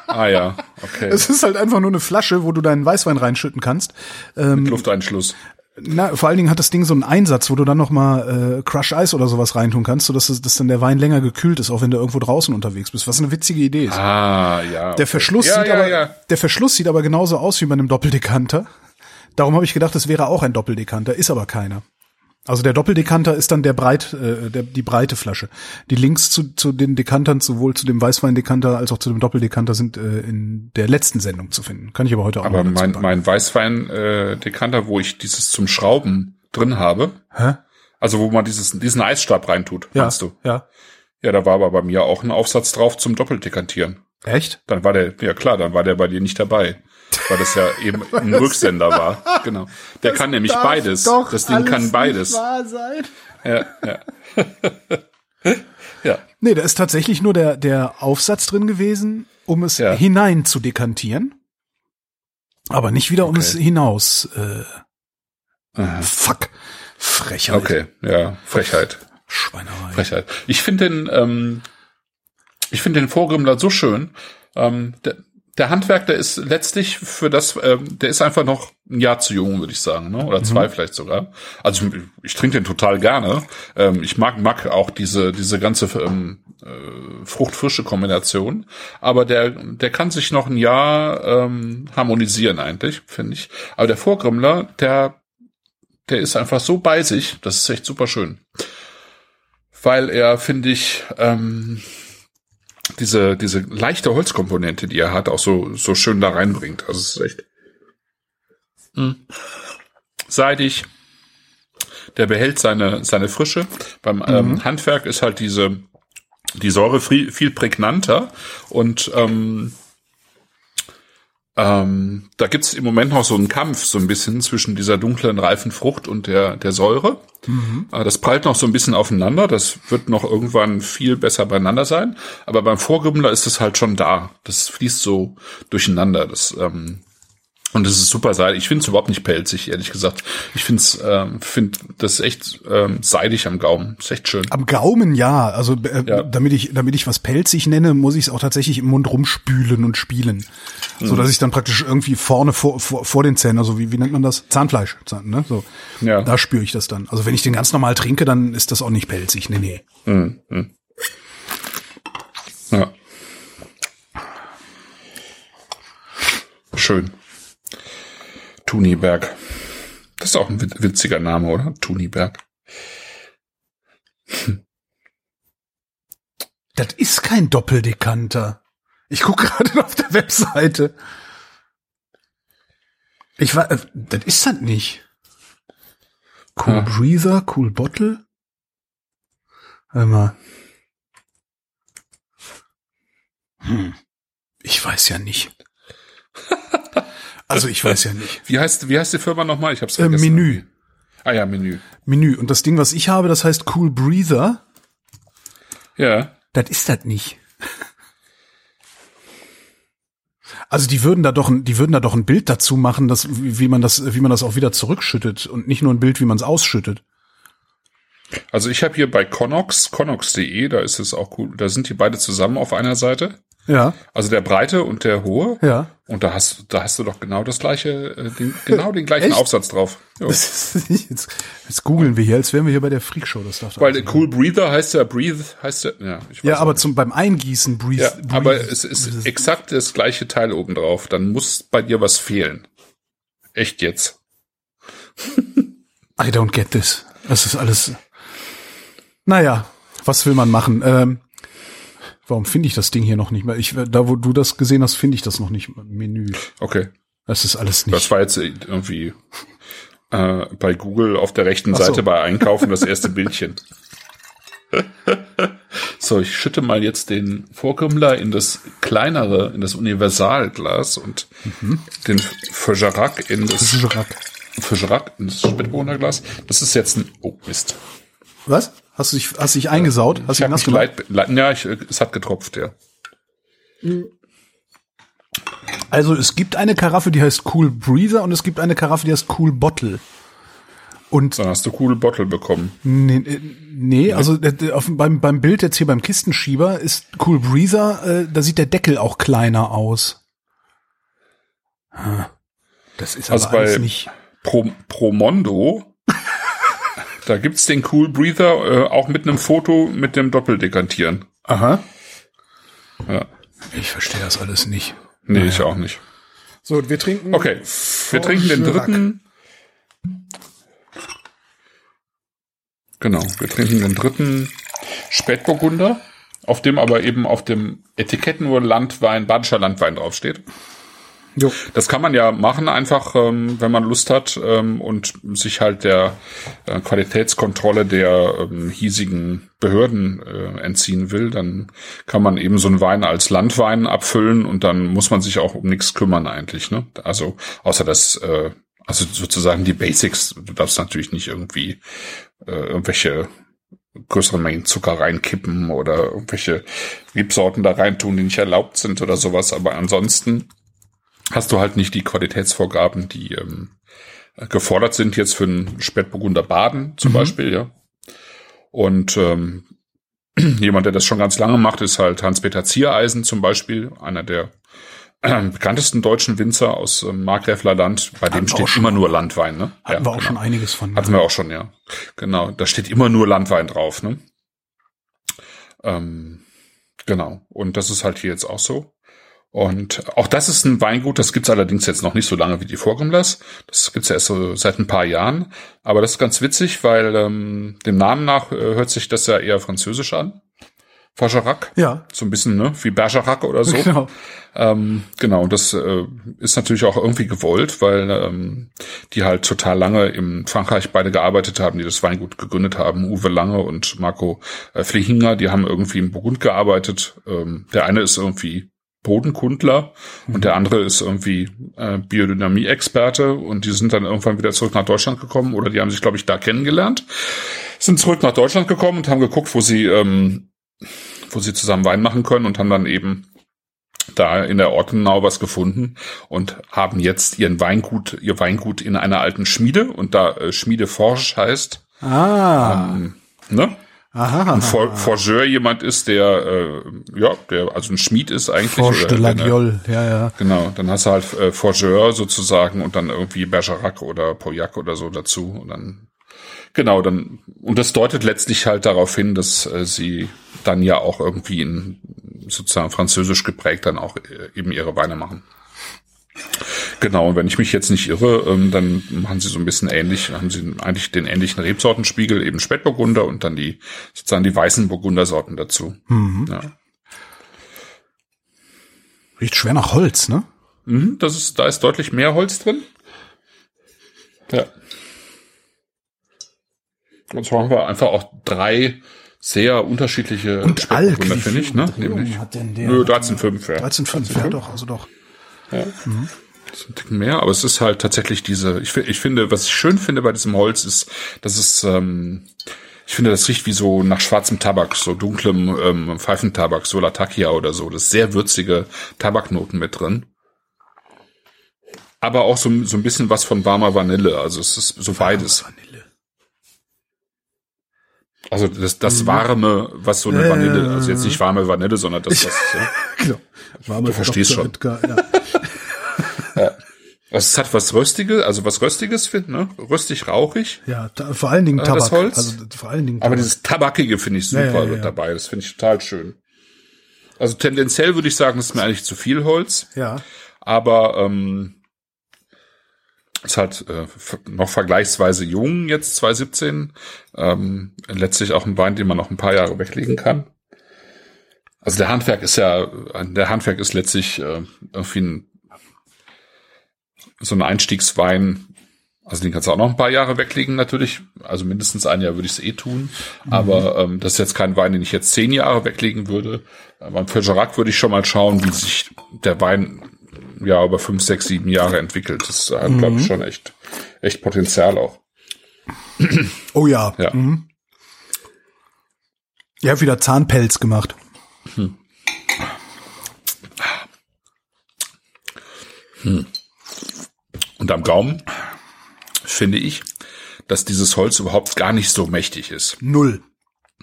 Ah ja, okay. Es ist halt einfach nur eine Flasche, wo du deinen Weißwein reinschütten kannst. Mit Lufteinschluss. Na, vor allen Dingen hat das Ding so einen Einsatz, wo du dann noch mal äh, Crush Eis oder sowas reintun kannst, sodass es- dass dann der Wein länger gekühlt ist, auch wenn du irgendwo draußen unterwegs bist. Was eine witzige Idee ist. Ah, ja. Der Verschluss ja, sieht ja, aber, ja. der Verschluss sieht aber genauso aus wie bei einem Doppeldekanter. Darum habe ich gedacht, es wäre auch ein Doppeldekanter, ist aber keiner. Also der Doppeldekanter ist dann der breit, äh, der, die breite Flasche. Die Links zu, zu den Dekantern, sowohl zu dem Weißweindekanter als auch zu dem Doppeldekanter, sind äh, in der letzten Sendung zu finden. Kann ich aber heute auch Aber mein, mein Weißwein-Dekanter, wo ich dieses zum Schrauben drin habe, Hä? also wo man dieses, diesen Eisstab reintut, Ja, meinst du? ja. Ja, da war aber bei mir auch ein Aufsatz drauf zum Doppeldekantieren. Echt? Dann war der, ja klar, dann war der bei dir nicht dabei. Weil das ja eben *laughs* ein Rücksender war. *laughs* Genau. Der kann nämlich Darf beides. doch Das Ding alles kann nicht beides. wahr sein. Ja, ja. *laughs* ja. Nee, da ist tatsächlich nur der, der Aufsatz drin gewesen, um es Ja. hinein zu dekantieren. Aber nicht wieder, um Okay. es hinaus. Äh, Aha. fuck. Frechheit. Okay, ja, Frechheit. Schweinerei. Frechheit. Ich finde den, ähm, ich finde den Vorgrimmler so schön. Ähm, der, der Handwerk, der ist letztlich für das, ähm, der ist einfach noch ein Jahr zu jung, würde ich sagen, ne? oder zwei vielleicht sogar. Also ich, ich trinke den total gerne. Ähm, ich mag mag auch diese diese ganze ähm, äh, fruchtfrische Kombination, aber der der kann sich noch ein Jahr ähm, harmonisieren eigentlich, finde ich. Aber der Vorgrimmler, der der ist einfach so bei sich, das ist echt super schön, weil er finde ich ähm, diese diese leichte Holzkomponente, die er hat, auch so so schön da reinbringt. Also es ist echt Mhm. Seidig. Der behält seine, seine Frische. Beim ähm, Mhm. Handwerk ist halt diese, die Säure viel, viel prägnanter und ähm, ähm, da gibt's im Moment noch so einen Kampf so ein bisschen zwischen dieser dunklen, reifen Frucht und der, der Säure. Äh, Das prallt noch so ein bisschen aufeinander. Das wird noch irgendwann viel besser beieinander sein. Aber beim Vorgümmler ist es halt schon da. Das fließt so durcheinander. Das, ähm, und es ist super seidig. Ich finde es überhaupt nicht pelzig, ehrlich gesagt. Ich finde es, ähm, find das echt ähm, seidig am Gaumen. Ist echt schön. Am Gaumen ja. Also äh, Ja. damit ich damit ich was pelzig nenne, muss ich es auch tatsächlich im Mund rumspülen und spielen, so dass ich dann praktisch irgendwie vorne vor, vor, vor den Zähnen, also wie, wie nennt man das? Zahnfleisch, Zahn, ne? So. Ja. Da spüre ich das dann. Also wenn ich den ganz normal trinke, dann ist das auch nicht pelzig. Nee, nee. Mhm. mhm. Ja. Schön. Tuniberg. Das ist auch ein wit- witziger Name, oder? Tuniberg. Das ist kein Doppeldekanter. Ich gucke *laughs* gerade auf der Webseite. Ich war, äh, das ist das nicht. Cool Ja. Breather, Cool Bottle. Warte mal. Hm. Ich weiß ja nicht. Also ich weiß ja nicht. Wie heißt, wie heißt die Firma nochmal? Ich hab's Äh, vergessen. Menü. Ah ja, Menü. Menü. Und das Ding, was ich habe, das heißt Cool Breather. Ja. Das ist das nicht. Also die würden da doch, ein, die würden da doch ein Bild dazu machen, dass, wie wie man das, wie man das auch wieder zurückschüttet und nicht nur ein Bild, wie man es ausschüttet. Also ich habe hier bei Connox, connox.de, da ist es auch cool, da sind die beide zusammen auf einer Seite. Ja, Also der breite und der hohe. ja. Und da hast, da hast du doch genau das gleiche, äh, den, genau den gleichen Echt? Aufsatz drauf. *laughs* Jetzt, jetzt googeln wir hier, als wären wir hier bei der Freakshow. Das darf Weil der Cool Breather heißt ja Breathe, heißt ja, ja, ich weiß Ja, aber nicht. zum beim Eingießen breathe. ja, breathe aber es ist exakt das gleiche Teil oben drauf. Dann muss bei dir was fehlen. Echt jetzt. I don't get this. Das ist alles. Naja, was will man machen? Ähm, warum finde ich das Ding hier noch nicht mehr? Ich, da, wo du das gesehen hast, finde ich das noch nicht. Menü. Okay. Das ist alles nicht. Das war jetzt irgendwie äh, bei Google auf der rechten so. Seite bei Einkaufen das erste Bildchen. *laughs* so, ich schütte mal jetzt den Vorkümmler in das kleinere, in das Universalglas und den Feuerac in das Schrack. Feuerac in das Spätburgunder-Glas. Das ist jetzt ein, oh Mist. Was? Hast du dich, hast du dich eingesaut? Hast Ich du hab nass gemacht? leid, leid, ja, ich, es hat getropft, ja. Also es gibt eine Karaffe, die heißt Cool Breather und es gibt eine Karaffe, die heißt Cool Bottle. Und Dann hast du coole Bottle bekommen. nee, äh, nee also der- der- auf, beim, beim Bild jetzt hier beim Kistenschieber ist Cool Breather, äh, da sieht der Deckel auch kleiner aus. Das ist Also aber alles bei- nicht. Pro, Promondo, da gibt's den Cool Breather äh, auch mit einem Foto mit dem Doppeldekantieren. Aha. Ja. Ich verstehe das alles nicht. Nee, ich auch nicht. So, wir trinken. Okay, wir trinken den dritten. Genau, wir trinken den dritten Spätburgunder, auf dem aber eben auf dem Etikett nur Landwein, badischer Landwein draufsteht. Jo. Das kann man ja machen, einfach, ähm, wenn man Lust hat ähm, und sich halt der äh, Qualitätskontrolle der ähm, hiesigen Behörden äh, entziehen will, dann kann man eben so einen Wein als Landwein abfüllen und dann muss man sich auch um nichts kümmern eigentlich. Ne? Also außer das, äh, also sozusagen die Basics. Du darfst natürlich nicht irgendwie äh, irgendwelche größeren Mengen Zucker reinkippen oder irgendwelche Rebsorten da reintun, die nicht erlaubt sind oder sowas. Aber ansonsten hast du halt nicht die Qualitätsvorgaben, die ähm, gefordert sind jetzt für einen Spätburgunder Baden zum Beispiel, ja. Und ähm, *clears throat* jemand, der das schon ganz lange macht, ist halt Hans-Peter Ziereisen zum Beispiel, einer der äh, bekanntesten deutschen Winzer aus ähm, Markgräfler Land. Bei dem Hatten auch steht immer nur Landwein, ne? Hatten wir auch genau. schon einiges von. Hatten wir auch schon, ja. Genau. Da steht immer nur Landwein drauf, ne? Ähm, genau. Und das ist halt hier jetzt auch so. Und auch das ist ein Weingut, das gibt's allerdings jetzt noch nicht so lange wie die Vorgrimlers. Das gibt's ja erst so seit ein paar Jahren. Aber das ist ganz witzig, weil ähm, dem Namen nach äh, hört sich das ja eher französisch an. Fagerac. Ja. So ein bisschen, ne? Wie Bergerac oder so. Genau. Ähm, genau, und das äh, ist natürlich auch irgendwie gewollt, weil ähm, die halt total lange in Frankreich beide gearbeitet haben, die das Weingut gegründet haben, Uwe Lange und Marco äh, Flehinger, die haben irgendwie im Burgund gearbeitet. Ähm, der eine ist irgendwie Bodenkundler und der andere ist irgendwie äh, Biodynamie-Experte und die sind dann irgendwann wieder zurück nach Deutschland gekommen oder die haben sich, glaube ich, da kennengelernt, sind zurück nach Deutschland gekommen und haben geguckt, wo sie ähm, wo sie zusammen Wein machen können und haben dann eben da in der Ortenau was gefunden und haben jetzt ihren Weingut, ihr Weingut in einer alten Schmiede und da äh, Schmiede Forge heißt, Ah. ähm, ne? Aha. Ein For Forgeur jemand ist, der, äh, ja, der also ein Schmied ist eigentlich. Forge de oder la der- Guiole. Ja, ja. Genau, dann hast du halt äh, Forgeur sozusagen und dann irgendwie Bergerac oder Pauillac oder so dazu und dann genau dann und das deutet letztlich halt darauf hin, dass äh, sie dann ja auch irgendwie in sozusagen französisch geprägt dann auch äh, eben ihre Weine machen. Genau, und wenn ich mich jetzt nicht irre, ähm, dann machen sie so ein bisschen ähnlich, haben sie eigentlich den ähnlichen Rebsortenspiegel, eben Spätburgunder und dann die sozusagen die weißen Burgundersorten dazu. Ja. Riecht schwer nach Holz, ne? Mhm, das ist, da ist deutlich mehr Holz drin. Ja. Und so haben wir einfach auch drei sehr unterschiedliche Und Wie finde ich, ne? Nämlich, hat denn der? nö, 13,5, ja. 13,5, ja doch, also doch. Das ein Ticken mehr, aber es ist halt tatsächlich diese, ich, ich finde, was ich schön finde bei diesem Holz ist, dass es, ähm, ich finde, das riecht wie so nach schwarzem Tabak, so dunklem ähm, Pfeifentabak, so Latakia oder so. Das ist sehr würzige Tabaknoten mit drin. Aber auch so, so ein bisschen was von warmer Vanille, also es ist so beides. Vanille. Also das, das warme, was so eine Äh. Vanille, also jetzt nicht warme Vanille, sondern das, was, ja. *laughs* Genau. Warme Du verstehst Dr. schon. Edgar, ja. Also es hat was Röstiges, also was Röstiges, find, ne? Röstig, rauchig. ja, da, vor allen Dingen Äh, Tabak. das Holz? Also vor allen Dingen Aber Tabak. dieses Tabakige finde ich super Ja, ja, ja, dabei. Das finde ich total schön. Also tendenziell würde ich sagen, es ist mir eigentlich zu viel Holz, ja. aber ähm, ist halt äh, noch vergleichsweise jung jetzt 2017. Ähm, letztlich auch ein Wein, den man noch ein paar Jahre weglegen kann. Also der Handwerk ist ja, der Handwerk ist letztlich äh, irgendwie ein, so ein Einstiegswein. Also den kannst du auch noch ein paar Jahre weglegen natürlich. Also mindestens ein Jahr würde ich es eh tun. Aber ähm, das ist jetzt kein Wein, den ich jetzt zehn Jahre weglegen würde. Beim Bergerac würde ich schon mal schauen, wie sich der Wein ja über fünf, sechs, sieben Jahre entwickelt. Das hat, glaube ich, schon echt, echt Potenzial auch. *clears throat* Oh ja. Ja. Mhm. Ihr habt wieder Zahnpelz gemacht. Und am Gaumen finde ich, dass dieses Holz überhaupt gar nicht so mächtig ist. Null.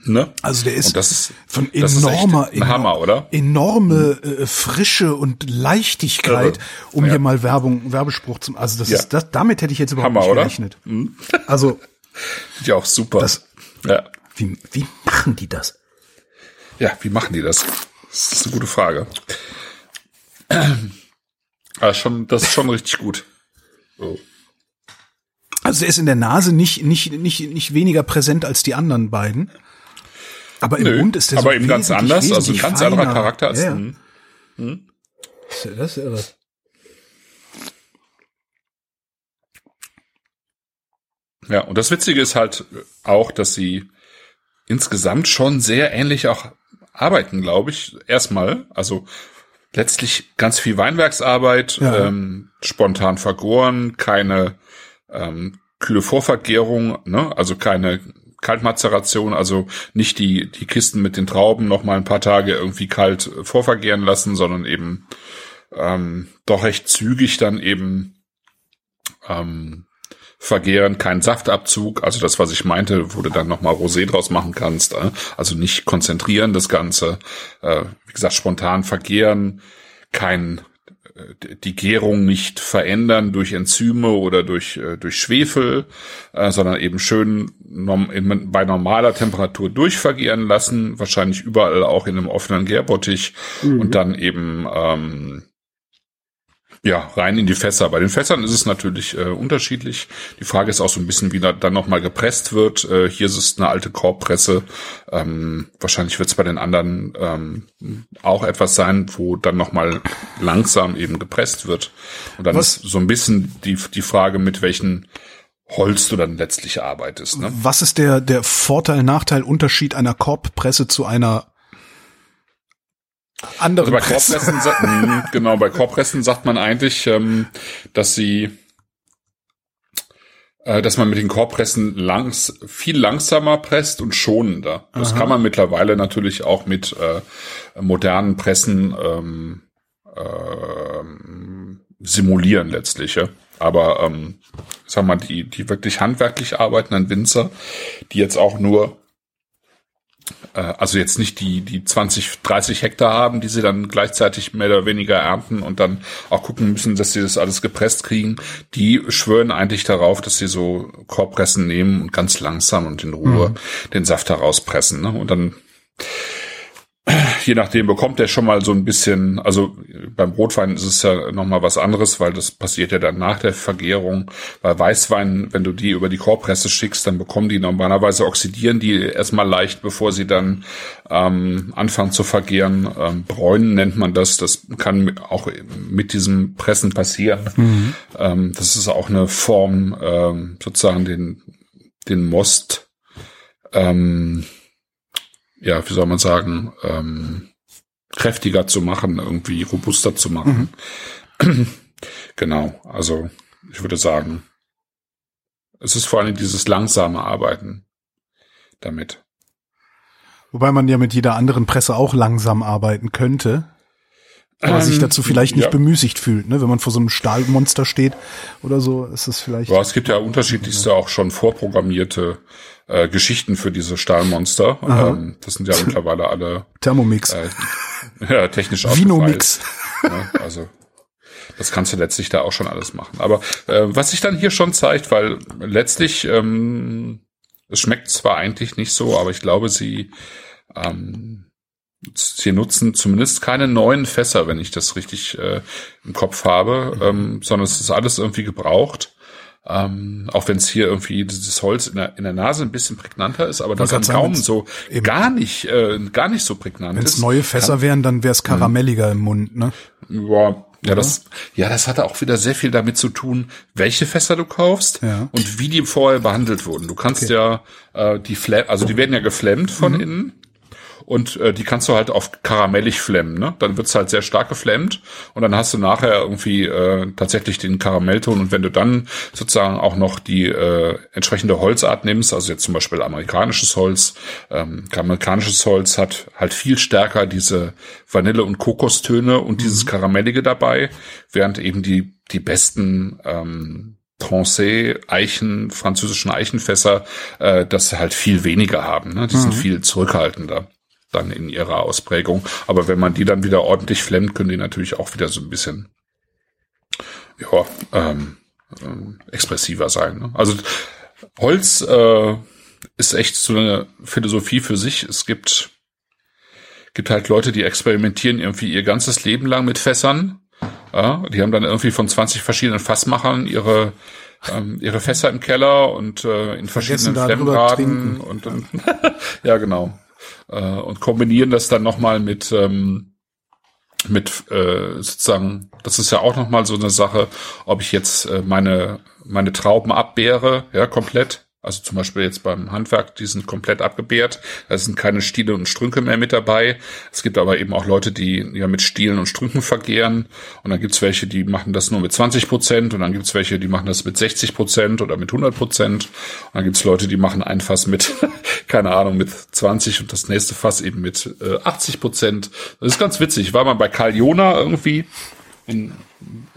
Ne? Also der ist, Und das ist von ist enormer, ein Hammer, oder? enorme äh, Frische und Leichtigkeit, um Ja. hier mal Werbung, Werbespruch zum, also das Ja. ist, das, damit hätte ich jetzt überhaupt Hammer, nicht oder? gerechnet. Also, *laughs* Ja, auch super. Das- ja. wie, wie machen die das? ja, wie machen die das? Das ist eine gute Frage. Aber *clears throat* schon, das ist schon richtig gut. Oh. Also er ist in der Nase nicht, nicht, nicht, nicht weniger präsent als die anderen beiden. Aber im Nö, Mund ist der aber so eben ganz anders, also ein ganz anderer feiner. Charakter als ja, ja. hm. Das ist- Das ist irre. Ja, und das Witzige ist halt auch, dass sie insgesamt schon sehr ähnlich auch arbeiten, glaube ich. Erstmal, also letztlich ganz viel Weinwerksarbeit, Ja. ähm, spontan vergoren, keine ähm, kühle Vorvergärung, ne? also keine Kaltmazeration, also nicht die, die Kisten mit den Trauben noch mal ein paar Tage irgendwie kalt äh, vorvergären lassen, sondern eben ähm, doch recht zügig dann eben ähm, vergären, kein Saftabzug, also das, was ich meinte, wo du dann nochmal Rosé draus machen kannst, äh? also nicht konzentrieren das Ganze, äh, wie gesagt, spontan vergären, kein die Gärung nicht verändern durch Enzyme oder durch, äh, durch Schwefel, äh, sondern eben schön norm, in, bei normaler Temperatur durchvergieren lassen, wahrscheinlich überall auch in einem offenen Gärbottich mhm. und dann eben ähm, ja, rein in die Fässer. Bei den Fässern ist es natürlich äh, unterschiedlich. Die Frage ist auch so ein bisschen, wie da, dann nochmal gepresst wird. Äh, hier ist es eine alte Korbpresse. Ähm, wahrscheinlich wird es bei den anderen ähm, auch etwas sein, wo dann nochmal langsam eben gepresst wird. Und dann Was? ist so ein bisschen die, die Frage, mit welchen Holz du dann letztlich arbeitest. Ne? Was ist der, der Vorteil, Nachteil, Unterschied einer Korbpresse zu einer andere also bei Korbpressen, *laughs* hm, genau, bei Korbpressen sagt man eigentlich, ähm, dass sie, äh, dass man mit den Korbpressen langs, viel langsamer presst und schonender. Das Aha. kann man mittlerweile natürlich auch mit äh, modernen Pressen ähm, äh, simulieren letztlich. Ja? Aber ähm, sag mal, die, die wirklich handwerklich arbeitenden Winzer, die jetzt auch nur also jetzt nicht die, die 20, 30 Hektar haben, die sie dann gleichzeitig mehr oder weniger ernten und dann auch gucken müssen, dass sie das alles gepresst kriegen, die schwören eigentlich darauf, dass sie so Korbpressen nehmen und ganz langsam und in Ruhe mhm. den Saft herauspressen. Ne? Und dann je nachdem bekommt er schon mal so ein bisschen, also beim Rotwein ist es ja nochmal was anderes, weil das passiert ja dann nach der Vergärung. Bei Weißwein, wenn du die über die Korbpresse schickst, dann bekommen die normalerweise oxidieren die erstmal leicht, bevor sie dann ähm, anfangen zu vergären. Ähm, Bräunen nennt man das. Das kann auch mit diesem Pressen passieren. Mhm. Ähm, das ist auch eine Form, ähm, sozusagen den, den Most ähm, ja, wie soll man sagen, ähm, kräftiger zu machen, irgendwie robuster zu machen. Mhm. *clears throat* genau, also ich würde sagen, es ist vor allem dieses langsame Arbeiten damit. Wobei man ja mit jeder anderen Presse auch langsam arbeiten könnte. Aber ähm, sich dazu vielleicht nicht ja. bemüßigt fühlt, ne? Wenn man vor so einem Stahlmonster steht oder so, ist es vielleicht. Ja, es gibt ja unterschiedlichste auch schon vorprogrammierte äh, Geschichten für diese Stahlmonster. Ähm, das sind ja mittlerweile alle Thermomix. Äh, *laughs* ja, technisch Vinomix. ja, also das kannst du letztlich da auch schon alles machen. Aber äh, was sich dann hier schon zeigt, weil letztlich ähm, es schmeckt zwar eigentlich nicht so, aber ich glaube, sie ähm, sie nutzen zumindest keine neuen Fässer, wenn ich das richtig äh, im Kopf habe, ähm, sondern es ist alles irgendwie gebraucht. Ähm, auch wenn es hier irgendwie dieses Holz in der, in der Nase ein bisschen prägnanter ist, aber das am Gaumen so gar nicht, äh, gar nicht so prägnant wenn's ist. Wenn es neue Fässer kann, wären, dann wäre es karamelliger im Mund, ne? Ja, ja, das, ja, das hatte auch wieder sehr viel damit zu tun, welche Fässer du kaufst ja. und wie die vorher behandelt wurden. Du kannst okay. ja äh, die Flam also die werden ja geflammt von mhm. innen und äh, die kannst du halt auf karamellig flemmen, ne? Dann wird's halt sehr stark geflammt und dann hast du nachher irgendwie äh, tatsächlich den Karamellton und wenn du dann sozusagen auch noch die äh, entsprechende Holzart nimmst, also jetzt zum Beispiel amerikanisches Holz, ähm, amerikanisches Holz hat halt viel stärker diese Vanille- und Kokostöne und mhm. dieses Karamellige dabei, während eben die die besten ähm, Trancé Eichen, französischen Eichenfässer, äh, das halt viel weniger haben. Ne? Die mhm. sind viel zurückhaltender dann in ihrer Ausprägung. Aber wenn man die dann wieder ordentlich flemmt, können die natürlich auch wieder so ein bisschen ja, ähm, äh, expressiver sein. Ne? Also Holz äh, ist echt so eine Philosophie für sich. Es gibt gibt halt Leute, die experimentieren irgendwie ihr ganzes Leben lang mit Fässern. Ja, die haben dann irgendwie von 20 verschiedenen Fassmachern ihre ähm, ihre Fässer im Keller und äh, in verschiedenen Flemmgraden und, und *laughs* ja genau äh, und kombinieren das dann nochmal mit ähm, mit äh, sozusagen, das ist ja auch nochmal so eine Sache, ob ich jetzt äh, meine meine Trauben abbehre, ja komplett also zum Beispiel jetzt beim Handwerk, die sind komplett abgebehrt. Da sind keine Stiele und Strünke mehr mit dabei. Es gibt aber eben auch Leute, die ja mit Stielen und Strünken vergehren. Und dann gibt's welche, die machen das nur mit 20 Prozent. Und dann gibt's welche, die machen das mit 60 Prozent oder mit 100 Prozent. Und dann gibt's Leute, die machen ein Fass mit, *laughs* keine Ahnung, mit 20 und das nächste Fass eben mit äh, 80 Prozent. Das ist ganz witzig. War mal bei Karl Jona irgendwie. In,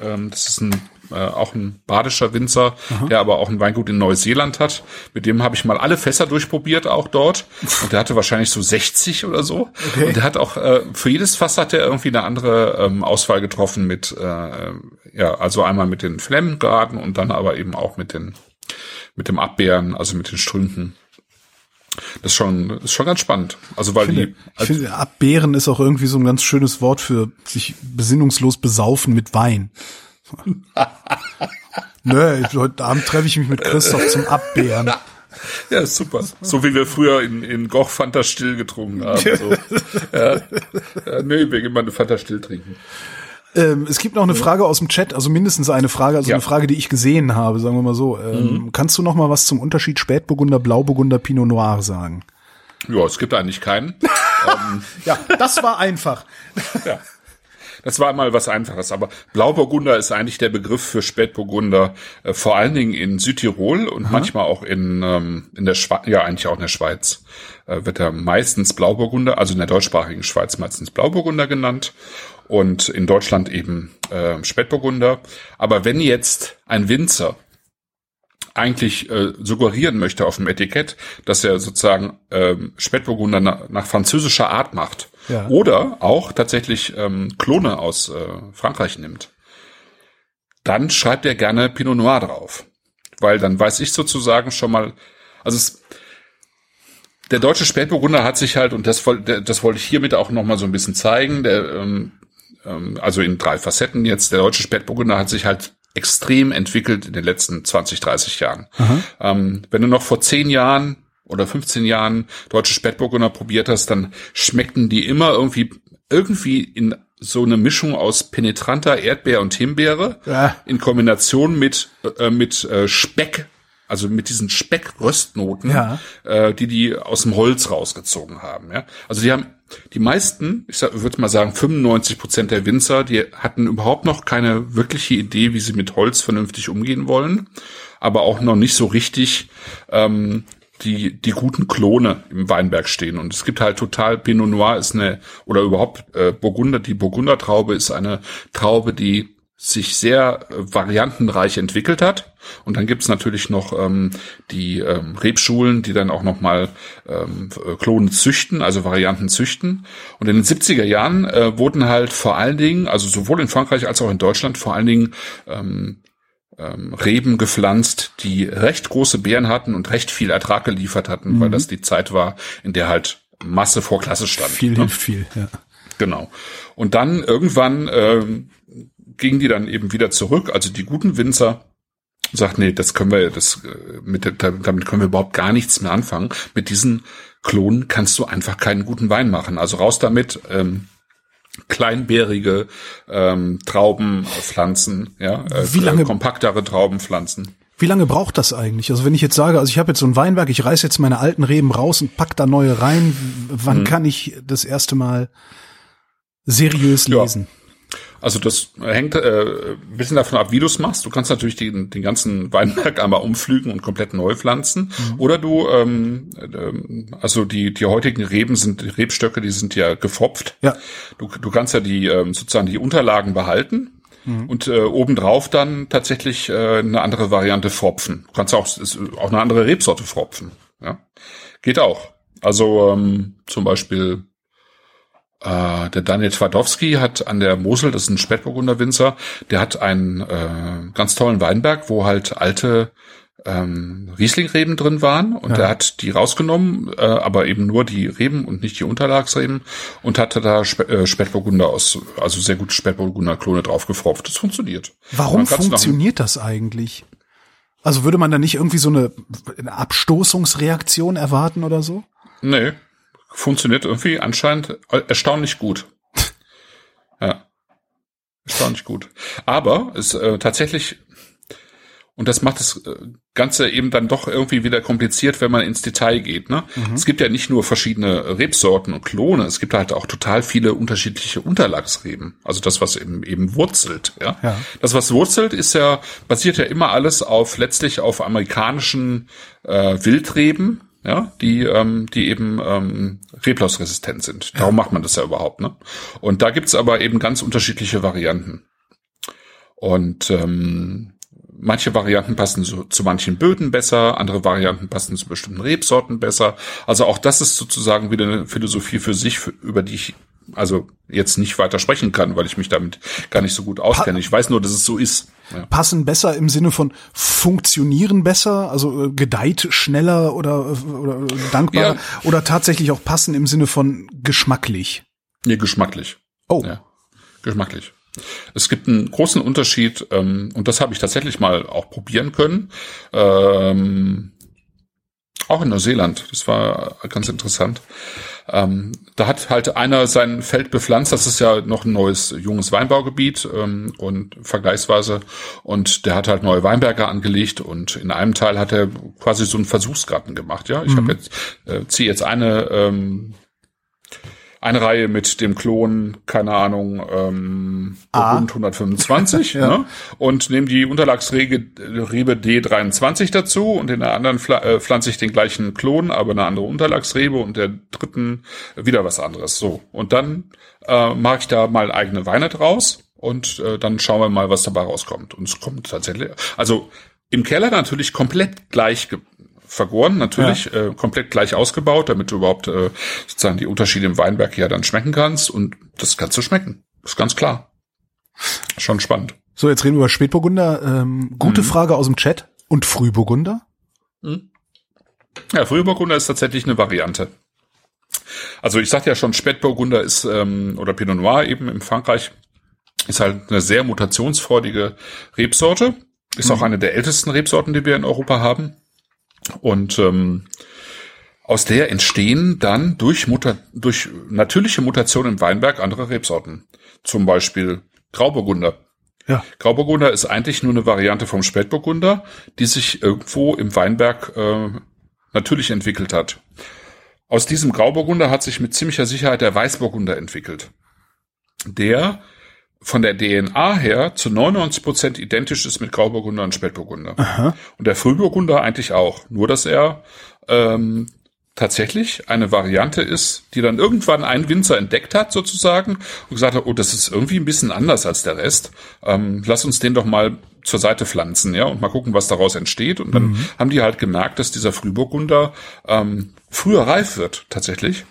ähm, das ist ein äh, auch ein badischer Winzer, der aber auch ein Weingut in Neuseeland hat. Mit dem habe ich mal alle Fässer durchprobiert, auch dort. Und der hatte wahrscheinlich so 60 oder so. Okay. Und der hat auch, äh, für jedes Fass hat er irgendwie eine andere ähm, Auswahl getroffen mit, äh, ja, also einmal mit den Flemmengraden und dann aber eben auch mit den, mit dem Abbeeren, also mit den Strünken. Das ist schon, ist schon ganz spannend. Also weil finde, die, ich finde, abbeeren ist auch irgendwie so ein ganz schönes Wort für sich besinnungslos besaufen mit Wein. *laughs* Nö, ich- heute Abend treffe ich mich mit Christoph zum Abbeeren. *laughs* Ja, ist super. So wie wir früher in, in Goch Fanta Still getrunken haben. So. *laughs* ja. Ja, nee, wir gehen mal eine Fanta Still trinken. Ähm, es gibt noch eine Frage aus dem Chat, also mindestens eine Frage, also Ja. eine Frage, die ich gesehen habe, sagen wir mal so. Ähm, Kannst du noch mal was zum Unterschied Spätburgunder, Blauburgunder, Pinot Noir sagen? Ja, es gibt eigentlich keinen. Ja, das war einfach. Ja. Das war mal was Einfaches, aber Blauburgunder ist eigentlich der Begriff für Spätburgunder, äh, vor allen Dingen in Südtirol und manchmal auch in, ähm, in der Schweiz, ja eigentlich auch in der Schweiz, äh, wird er meistens Blauburgunder, also in der deutschsprachigen Schweiz meistens Blauburgunder genannt und in Deutschland eben äh, Spätburgunder. Aber wenn jetzt ein Winzer eigentlich äh, suggerieren möchte auf dem Etikett, dass er sozusagen ähm, Spätburgunder na, nach französischer Art macht Ja. oder auch tatsächlich ähm, Klone aus äh, Frankreich nimmt, dann schreibt er gerne Pinot Noir drauf, weil dann weiß ich sozusagen schon mal, also es, der deutsche Spätburgunder hat sich halt und das wollte das wollte ich hiermit auch noch mal so ein bisschen zeigen, der ähm, ähm, also in drei Facetten jetzt. Der deutsche Spätburgunder hat sich halt extrem entwickelt in den letzten 20, 30 Jahren. Ähm, wenn du noch vor zehn Jahren oder 15 Jahren deutsche Spätburgunder probiert hast, dann schmeckten die immer irgendwie, irgendwie in so eine Mischung aus penetranter Erdbeer und Himbeere Ja. in Kombination mit, äh, mit äh, Speck, also mit diesen Speckröstnoten, Ja. äh, die die aus dem Holz rausgezogen haben. Ja? Also die haben die meisten, ich würde mal sagen 95 Prozent der Winzer, die hatten überhaupt noch keine wirkliche Idee, wie sie mit Holz vernünftig umgehen wollen, aber auch noch nicht so richtig ähm, die die guten Klone im Weinberg stehen. Und es gibt halt total Pinot Noir ist eine oder überhaupt äh, Burgunder. Die Burgunder Traube ist eine Traube, die sich sehr äh, variantenreich entwickelt hat. Und dann gibt's natürlich noch ähm, die ähm, Rebschulen, die dann auch nochmal ähm, äh, Klonen züchten, also Varianten züchten. Und in den 70er Jahren äh, wurden halt vor allen Dingen, also sowohl in Frankreich als auch in Deutschland, vor allen Dingen ähm, ähm, Reben gepflanzt, die recht große Beeren hatten und recht viel Ertrag geliefert hatten, weil das die Zeit war, in der halt Masse vor Klasse stand. Viel ne? hilft viel, ja. Genau. Und dann irgendwann ähm, gingen die dann eben wieder zurück, also die guten Winzer sagt, nee, das können wir, das äh, mit damit können wir überhaupt gar nichts mehr anfangen. Mit diesen Klonen kannst du einfach keinen guten Wein machen. Also raus damit, ähm, kleinbeerige ähm, Traubenpflanzen, ja, äh, Wie lange- kompaktere Traubenpflanzen. Wie lange braucht das eigentlich? Also wenn ich jetzt sage, also ich habe jetzt so ein Weinberg, ich reiß jetzt meine alten Reben raus und pack da neue rein, wann Mhm. kann ich das erste Mal seriös Ja. Also das hängt äh, ein bisschen davon ab, wie du es machst. Du kannst natürlich den, den ganzen Weinberg einmal umflügen und komplett neu pflanzen. Oder du, ähm, ähm, also die, die heutigen Reben sind, die Rebstöcke, die sind ja gefropft. Ja. Du, du kannst ja die ähm, sozusagen die Unterlagen behalten und äh, obendrauf dann tatsächlich äh, eine andere Variante fropfen. Du kannst auch, ist auch eine andere Rebsorte fropfen. Ja? Geht auch. Also ähm, zum Beispiel äh, der Daniel Twardowski hat an der Mosel, das ist ein Spätburgunder Winzer, der hat einen äh, ganz tollen Weinberg, wo halt alte ähm, Rieslingreben drin waren und Ja. der hat die rausgenommen, äh, aber eben nur die Reben und nicht die Unterlagsreben und hatte da Spä äh, Spätburgunder aus, also sehr gute Spätburgunder Klone draufgefropft. Das funktioniert. Warum funktioniert das eigentlich? Also würde man da nicht irgendwie so eine, eine Abstoßungsreaktion erwarten oder so? Nee, funktioniert irgendwie anscheinend erstaunlich gut. ja. Erstaunlich gut. Aber es äh, tatsächlich, und das macht das äh, Ganze eben dann doch irgendwie wieder kompliziert, wenn man ins Detail geht. Ne? Es gibt ja nicht nur verschiedene Rebsorten und Klone, es gibt halt auch total viele unterschiedliche Unterlagsreben. Also das, was eben eben wurzelt. Ja? Ja. Das, was wurzelt, ist ja, basiert ja immer alles auf letztlich auf amerikanischen äh, Wildreben, ja, die, ähm, die eben ähm, reblausresistent sind. Darum macht man das ja überhaupt, ne? Und da gibt's aber eben ganz unterschiedliche Varianten. Und ähm, manche Varianten passen so, zu manchen Böden besser, andere Varianten passen zu bestimmten Rebsorten besser. Also auch das ist sozusagen wieder eine Philosophie für sich, für, über die ich also jetzt nicht weiter sprechen kann, weil ich mich damit gar nicht so gut auskenne. Ich weiß nur, dass es so ist. Ja. Passen besser im Sinne von funktionieren besser, also äh, gedeiht schneller oder, oder dankbarer ja. oder tatsächlich auch passen im Sinne von geschmacklich? Nee, geschmacklich. Oh. Ja, geschmacklich. Es gibt einen großen Unterschied, ähm, und das habe ich tatsächlich mal auch probieren können. Ähm, auch in Neuseeland. Das war ganz interessant. Ähm, da hat halt einer sein Feld bepflanzt. Das ist ja noch ein neues, junges Weinbaugebiet ähm, und vergleichsweise. Und der hat halt neue Weinberge angelegt und in einem Teil hat er quasi so einen Versuchsgarten gemacht. Ja, ich mhm. habe jetzt äh, ziehe jetzt eine ähm, eine Reihe mit dem Klon, keine Ahnung, ähm, ah. 125 *laughs* ja. ne? und nehme die Unterlagsrebe D23 dazu und in der anderen äh, pflanze ich den gleichen Klon, aber eine andere Unterlagsrebe und der dritten wieder was anderes. So und dann äh, mache ich da mal eigene Weine draus und äh, dann schauen wir mal, was dabei rauskommt. Und es kommt tatsächlich, also im Keller natürlich komplett gleich vergoren, natürlich, ja. äh, komplett gleich ausgebaut, damit du überhaupt äh, sozusagen die Unterschiede im Weinberg ja dann schmecken kannst. Und das kannst du schmecken. Ist ganz klar. Schon spannend. So, jetzt reden wir über Spätburgunder. Ähm, gute mhm. Frage aus dem Chat. Und Frühburgunder? Mhm. Ja, Frühburgunder ist tatsächlich eine Variante. Also ich sagte ja schon, Spätburgunder ist, ähm, oder Pinot Noir eben in Frankreich, ist halt eine sehr mutationsfreudige Rebsorte. Ist mhm. auch eine der ältesten Rebsorten, die wir in Europa haben. Und ähm, aus der entstehen dann durch, Muta durch natürliche Mutation im Weinberg andere Rebsorten. Zum Beispiel Grauburgunder. Ja. Grauburgunder ist eigentlich nur eine Variante vom Spätburgunder, die sich irgendwo im Weinberg äh, natürlich entwickelt hat. Aus diesem Grauburgunder hat sich mit ziemlicher Sicherheit der Weißburgunder entwickelt. Der von der DNA her zu 99 Prozent identisch ist mit Grauburgunder und Spätburgunder. Aha. Und der Frühburgunder eigentlich auch. Nur, dass er ähm, tatsächlich eine Variante ist, die dann irgendwann ein Winzer entdeckt hat sozusagen und gesagt hat, oh, das ist irgendwie ein bisschen anders als der Rest. Ähm, lass uns den doch mal zur Seite pflanzen, ja, und mal gucken, was daraus entsteht. Und dann mhm. haben die halt gemerkt, dass dieser Frühburgunder ähm, früher reif wird, tatsächlich.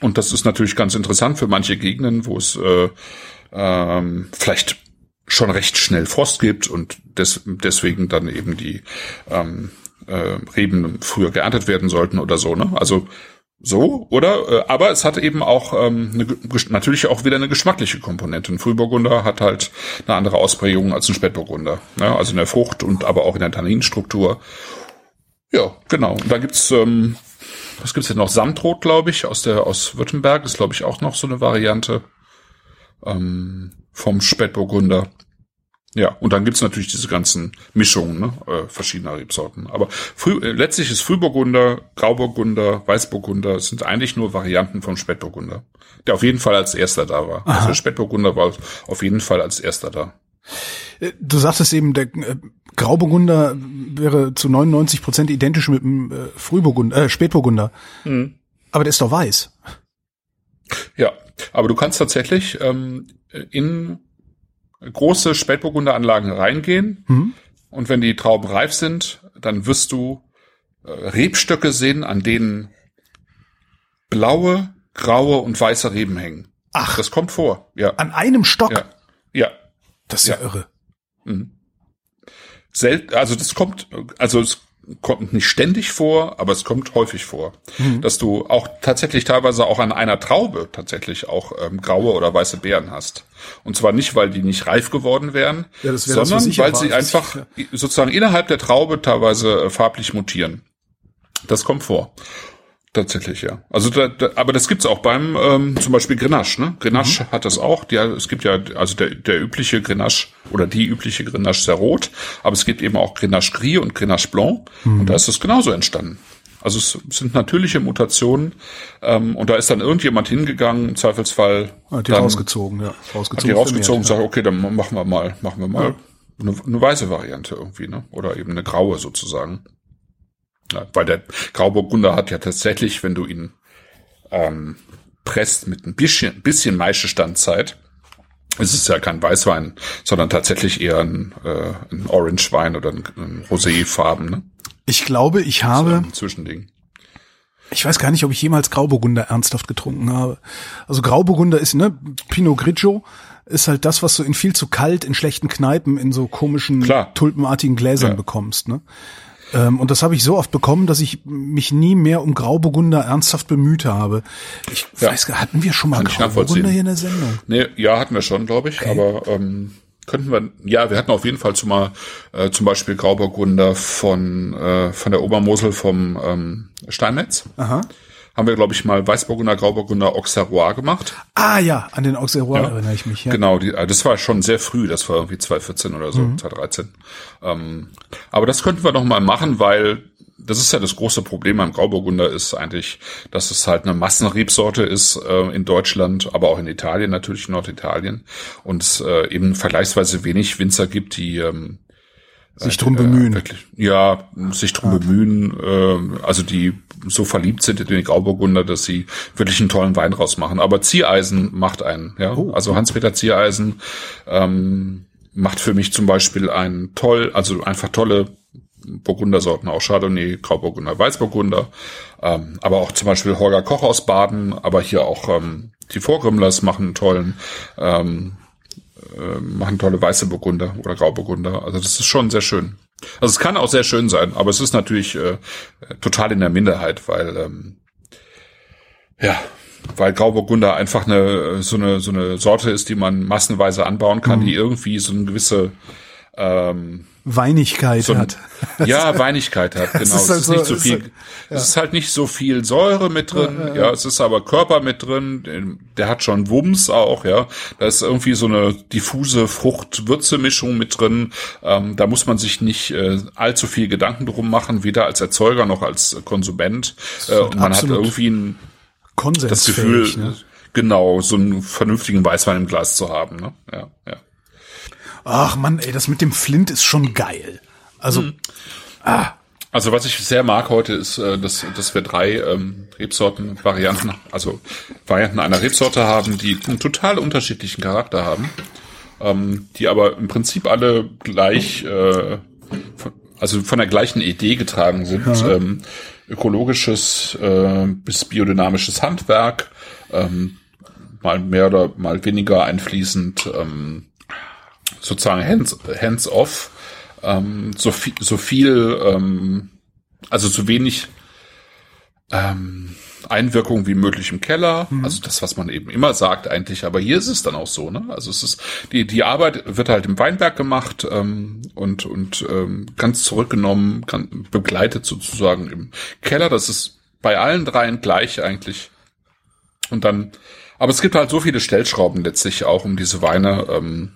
Und das ist natürlich ganz interessant für manche Gegenden, wo es äh, ähm, vielleicht schon recht schnell Frost gibt und des, deswegen dann eben die ähm, äh, Reben früher geerntet werden sollten oder so. Ne? Also so, oder? Äh, aber es hat eben auch ähm, eine, natürlich auch wieder eine geschmackliche Komponente. Ein Frühburgunder hat halt eine andere Ausprägung als ein Spätburgunder. Ne? Also in der Frucht und aber auch in der Tanninstruktur. Ja, genau. Und da gibt's ähm, was gibt's denn noch? Samtrot, glaube ich, aus der aus Württemberg ist glaube ich auch noch so eine Variante ähm, vom Spätburgunder. Ja, und dann gibt's natürlich diese ganzen Mischungen ne, äh, verschiedener Rebsorten. Aber früh, äh, letztlich ist Frühburgunder, Grauburgunder, Weißburgunder sind eigentlich nur Varianten vom Spätburgunder, der auf jeden Fall als erster da war. Aha. Also Spätburgunder war auf jeden Fall als erster da. Äh, du sagtest eben, der äh, Grauburgunder wäre zu 99 Prozent identisch mit dem äh, Frühburgunder, äh, Spätburgunder. Mhm. Aber der ist doch weiß. Ja, aber du kannst tatsächlich ähm, in große Spätburgunderanlagen reingehen mhm. und wenn die Trauben reif sind, dann wirst du äh, Rebstöcke sehen, an denen blaue, graue und weiße Reben hängen. Ach, das kommt vor. Ja. An einem Stock. Ja. ja. Das ist ja, ja irre. Mhm. Sel also das kommt, also es kommt nicht ständig vor, aber es kommt häufig vor, mhm. dass du auch tatsächlich teilweise auch an einer Traube tatsächlich auch ähm, graue oder weiße Beeren hast. Und zwar nicht, weil die nicht reif geworden wären, ja, sondern das, weil sie einfach ja. sozusagen innerhalb der Traube teilweise äh, farblich mutieren. Das kommt vor. Tatsächlich, ja. Also da, da, aber das gibt's auch beim ähm, zum Beispiel Grenache. Ne? Grenache mhm. hat das auch. Die, es gibt ja also der, der übliche Grenache oder die übliche Grenache sehr rot, aber es gibt eben auch Grenache Gris und Grenache Blanc mhm. und da ist es genauso entstanden. Also es sind natürliche Mutationen ähm, und da ist dann irgendjemand hingegangen, im Zweifelsfall. Hat die dann, rausgezogen, ja. Rausgezogen hat die rausgezogen und sagt, okay, dann machen wir mal, machen wir mal ja. eine, eine weiße Variante irgendwie, ne? Oder eben eine graue sozusagen. Ja, weil der Grauburgunder hat ja tatsächlich, wenn du ihn ähm, presst mit ein bisschen, bisschen Maischestandzeit, Es ist ja kein Weißwein, sondern tatsächlich eher ein, äh, ein Orange-Wein oder ein, ein Rosé-Farben. Ne? Ich glaube, ich habe. So Zwischending. Ich weiß gar nicht, ob ich jemals Grauburgunder ernsthaft getrunken habe. Also Grauburgunder ist, ne, Pinot Grigio ist halt das, was du in viel zu kalt, in schlechten Kneipen, in so komischen, Klar. tulpenartigen Gläsern Ja. bekommst, ne? Ähm, und das habe ich so oft bekommen, dass ich mich nie mehr um Grauburgunder ernsthaft bemüht habe. Ich Ja. weiß gar, hatten wir schon mal Kann Grauburgunder hier in der Sendung? Nee, ja, hatten wir schon, glaube ich, aber ähm, könnten wir, ja, wir hatten auf jeden Fall zum, mal, äh, zum Beispiel Grauburgunder von, äh, von der Obermosel vom ähm, Steinmetz. Aha. Haben wir, glaube ich, mal Weißburgunder, Grauburgunder, Auxerrois gemacht. Ah ja, an den Auxerrois Ja. erinnere ich mich, ja. Genau, die, äh, das war schon sehr früh, das war irgendwie 2014 oder so, Mhm. 2013. Ähm, aber das könnten wir noch mal machen, weil das ist ja das große Problem beim Grauburgunder ist eigentlich, dass es halt eine Massenrebsorte ist äh, in Deutschland, aber auch in Italien natürlich, in Norditalien und es äh, eben vergleichsweise wenig Winzer gibt, die ähm, Sich drum bemühen. wirklich, ja, sich drum bemühen, äh, also die so verliebt sind in den Grauburgunder, dass sie wirklich einen tollen Wein rausmachen. Aber Ziereisen macht einen, ja. Also Hans-Peter Ziereisen ähm, macht für mich zum Beispiel einen toll, also einfach tolle Burgundersorten, auch Chardonnay, Grauburgunder, Weißburgunder, ähm, aber auch zum Beispiel Holger Koch aus Baden, aber hier auch ähm, die Vorgrümmlers machen einen tollen, ähm, äh, machen tolle weiße Burgunder oder Grauburgunder. Also das ist schon sehr schön. Also es kann auch sehr schön sein, aber es ist natürlich äh, total in der Minderheit, weil ähm, ja, weil Grauburgunder einfach eine so eine so eine Sorte ist, die man massenweise anbauen kann, die irgendwie so eine gewisse ähm, Weinigkeit so ein, hat. *laughs* ja, Weinigkeit hat, genau. ist Es halt ist so- nicht so ist viel, halt- es ist halt nicht so viel Säure mit drin, ja, es ist aber Körper mit drin, der hat schon Wumms auch, ja. Da ist irgendwie so eine diffuse Frucht-Würze-Mischung mit drin. Ähm, da muss man sich nicht äh, allzu viel Gedanken drum machen, weder als Erzeuger noch als Konsument. Äh, und man hat irgendwie ein, Konsens. das Gefühl, ne? genau, so einen vernünftigen Weißwein im Glas zu haben, ne? Ja, ja. Ach man, ey, das mit dem Flint ist schon geil. Also, Mhm. Also was ich sehr mag heute ist, äh, dass, dass wir drei ähm, Rebsorten, Varianten, also Varianten einer Rebsorte haben, die einen total unterschiedlichen Charakter haben, ähm, die aber im Prinzip alle gleich, äh, von, also von der gleichen Idee getragen sind. Ähm, ökologisches äh, bis biodynamisches Handwerk, ähm, mal mehr oder mal weniger einfließend, ähm, sozusagen hands, hands off, ähm, so viel, so viel, ähm, also so wenig ähm, Einwirkung wie möglich im Keller, also das, was man eben immer sagt eigentlich, aber hier ist es dann auch so, ne? Also es ist die die Arbeit wird halt im Weinberg gemacht ähm, und und ähm, ganz zurückgenommen, kann, begleitet sozusagen im Keller. Das ist bei allen dreien gleich eigentlich. Und dann, aber es gibt halt so viele Stellschrauben letztlich auch, um diese Weine ähm,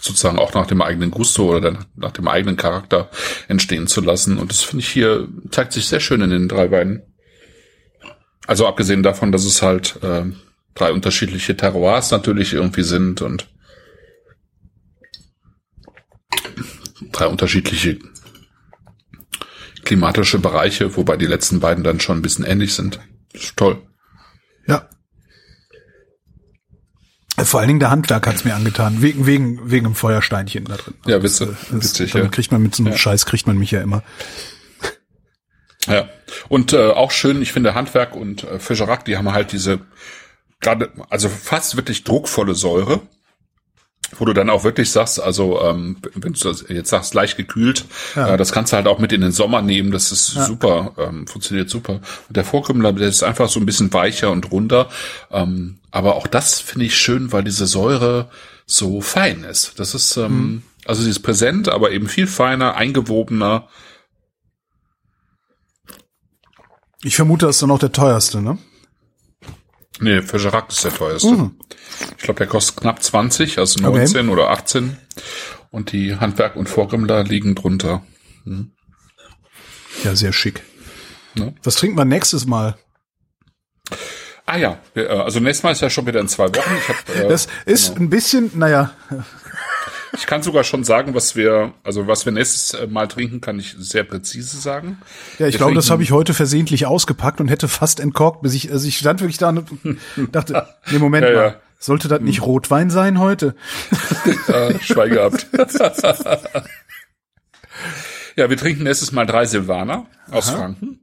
sozusagen auch nach dem eigenen Gusto oder dann nach dem eigenen Charakter entstehen zu lassen. Und das finde ich hier, zeigt sich sehr schön in den drei Weinen. Also abgesehen davon, dass es halt äh, drei unterschiedliche Terroirs natürlich irgendwie sind und drei unterschiedliche klimatische Bereiche, wobei die letzten beiden dann schon ein bisschen ähnlich sind. Toll. ja. Vor allen Dingen der Handwerk hat's mir angetan, wegen, wegen, wegen dem Feuersteinchen da drin. Ja, Das, das, witzig, damit ja. kriegt man mit so einem Ja. Scheiß kriegt man mich ja immer. Ja. Und äh, auch schön, ich finde Handwerk und äh, Fischerack, die haben halt diese gerade, also fast wirklich druckvolle Säure, wo du dann auch wirklich sagst, also ähm, wenn du das jetzt sagst, leicht gekühlt, Ja. äh, das kannst du halt auch mit in den Sommer nehmen, das ist super, ähm, funktioniert super. Und der Vorkrümmler, der ist einfach so ein bisschen weicher und runder, ähm, aber auch das finde ich schön, weil diese Säure so fein ist. Das ist, ähm, also sie ist präsent, aber eben viel feiner, eingewobener, Ich vermute, das ist dann auch der teuerste, ne? Nee, Fischerack ist der teuerste. Ich glaube, der kostet knapp 20, also Okay. 19 oder 18. Und die Handwerk und Vorgrimmler liegen drunter. Ja, sehr schick. Ne? Was trinken wir nächstes Mal? Ah ja, äh, also nächstes Mal ist ja schon wieder in zwei Wochen. Hab, äh, Das ist ein bisschen, naja, ich kann sogar schon sagen, was wir, also was wir nächstes äh, Mal trinken, kann ich sehr präzise sagen. ja, ich Wir glaube, das habe ich heute versehentlich ausgepackt und hätte fast entkorkt, bis ich, also ich stand wirklich da und *laughs* dachte, nee, Moment Ja, mal. ja. Sollte das nicht Rotwein sein heute? *laughs* Ja, Schweige gehabt. *laughs* ja, wir trinken nächstes Mal drei Silvaner aus Franken.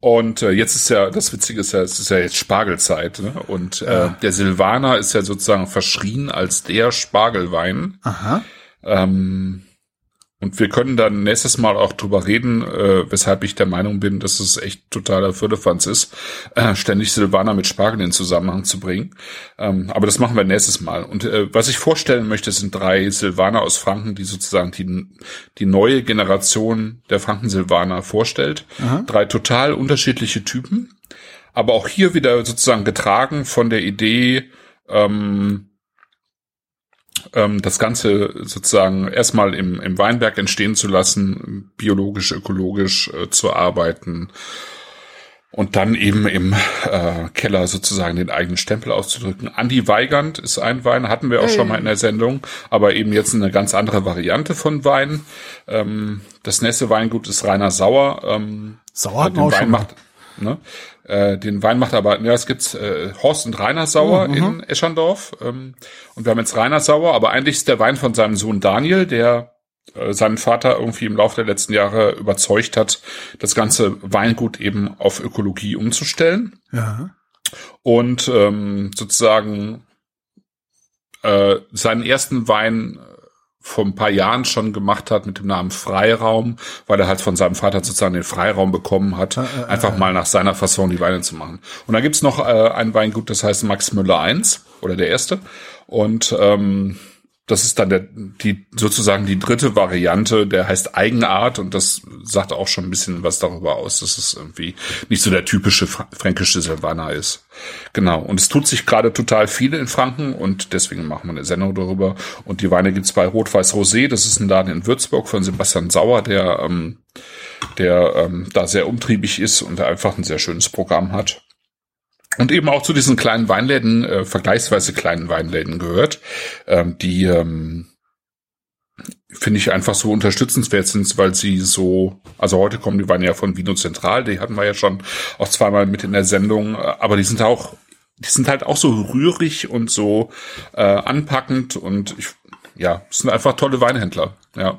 Und äh, jetzt ist ja, das Witzige ist ja, es ist ja jetzt Spargelzeit. Ne? Und äh, der Silvaner ist ja sozusagen verschrien als der Spargelwein. Aha. Ähm, und wir können dann nächstes Mal auch drüber reden, äh, weshalb ich der Meinung bin, dass es echt totaler Firlefanz ist, äh, ständig Silvaner mit Spargel in Zusammenhang zu bringen. Ähm, aber das machen wir nächstes Mal. Und äh, was ich vorstellen möchte, sind drei Silvaner aus Franken, die sozusagen die, die neue Generation der Franken-Silvaner vorstellt. Drei total unterschiedliche Typen, aber auch hier wieder sozusagen getragen von der Idee, ähm, ähm, das Ganze sozusagen erstmal im, im Weinberg entstehen zu lassen, biologisch, ökologisch äh, zu arbeiten und dann eben im äh, Keller sozusagen den eigenen Stempel auszudrücken. Andi Weigand ist ein Wein, hatten wir auch schon mal in der Sendung, aber eben jetzt eine ganz andere Variante von Wein. Ähm, das nächste Weingut ist Rainer Sauer. Ähm, Sauer den wir auch Wein schon macht, ne? Äh, den Wein macht aber, ja, es gibt äh, Horst und Rainer Sauer in Eschandorf. Ähm, und wir haben jetzt Rainer Sauer, aber eigentlich ist der Wein von seinem Sohn Daniel, der äh, seinen Vater irgendwie im Laufe der letzten Jahre überzeugt hat, das ganze Weingut eben auf Ökologie umzustellen Ja. und ähm, sozusagen äh, seinen ersten Wein vor ein paar Jahren schon gemacht hat mit dem Namen Freiraum, weil er halt von seinem Vater sozusagen den Freiraum bekommen hat, einfach mal nach seiner Fasson die Weine zu machen. Und dann gibt's noch äh, ein Weingut, das heißt Max Müller 1 oder der erste. Und ähm, das ist dann der, die, sozusagen die dritte Variante, der heißt Eigenart und das sagt auch schon ein bisschen was darüber aus, dass es irgendwie nicht so der typische fränkische Silvaner ist. Genau. Und es tut sich gerade total viel in Franken und deswegen machen wir eine Sendung darüber. Und die Weine gibt's bei Rot-Weiß Rosé. Das ist ein Laden in Würzburg von Sebastian Sauer, der, ähm, der ähm, da sehr umtriebig ist und einfach ein sehr schönes Programm hat. Und eben auch zu diesen kleinen Weinläden, äh, vergleichsweise kleinen Weinläden gehört, ähm, die ähm, finde ich einfach so unterstützenswert sind, weil sie so, also heute kommen die Weine ja von Vino Zentral, die hatten wir ja schon auch zweimal mit in der Sendung, äh, aber die sind auch, die sind halt auch so rührig und so äh, anpackend und ich, ja, sind einfach tolle Weinhändler, ja.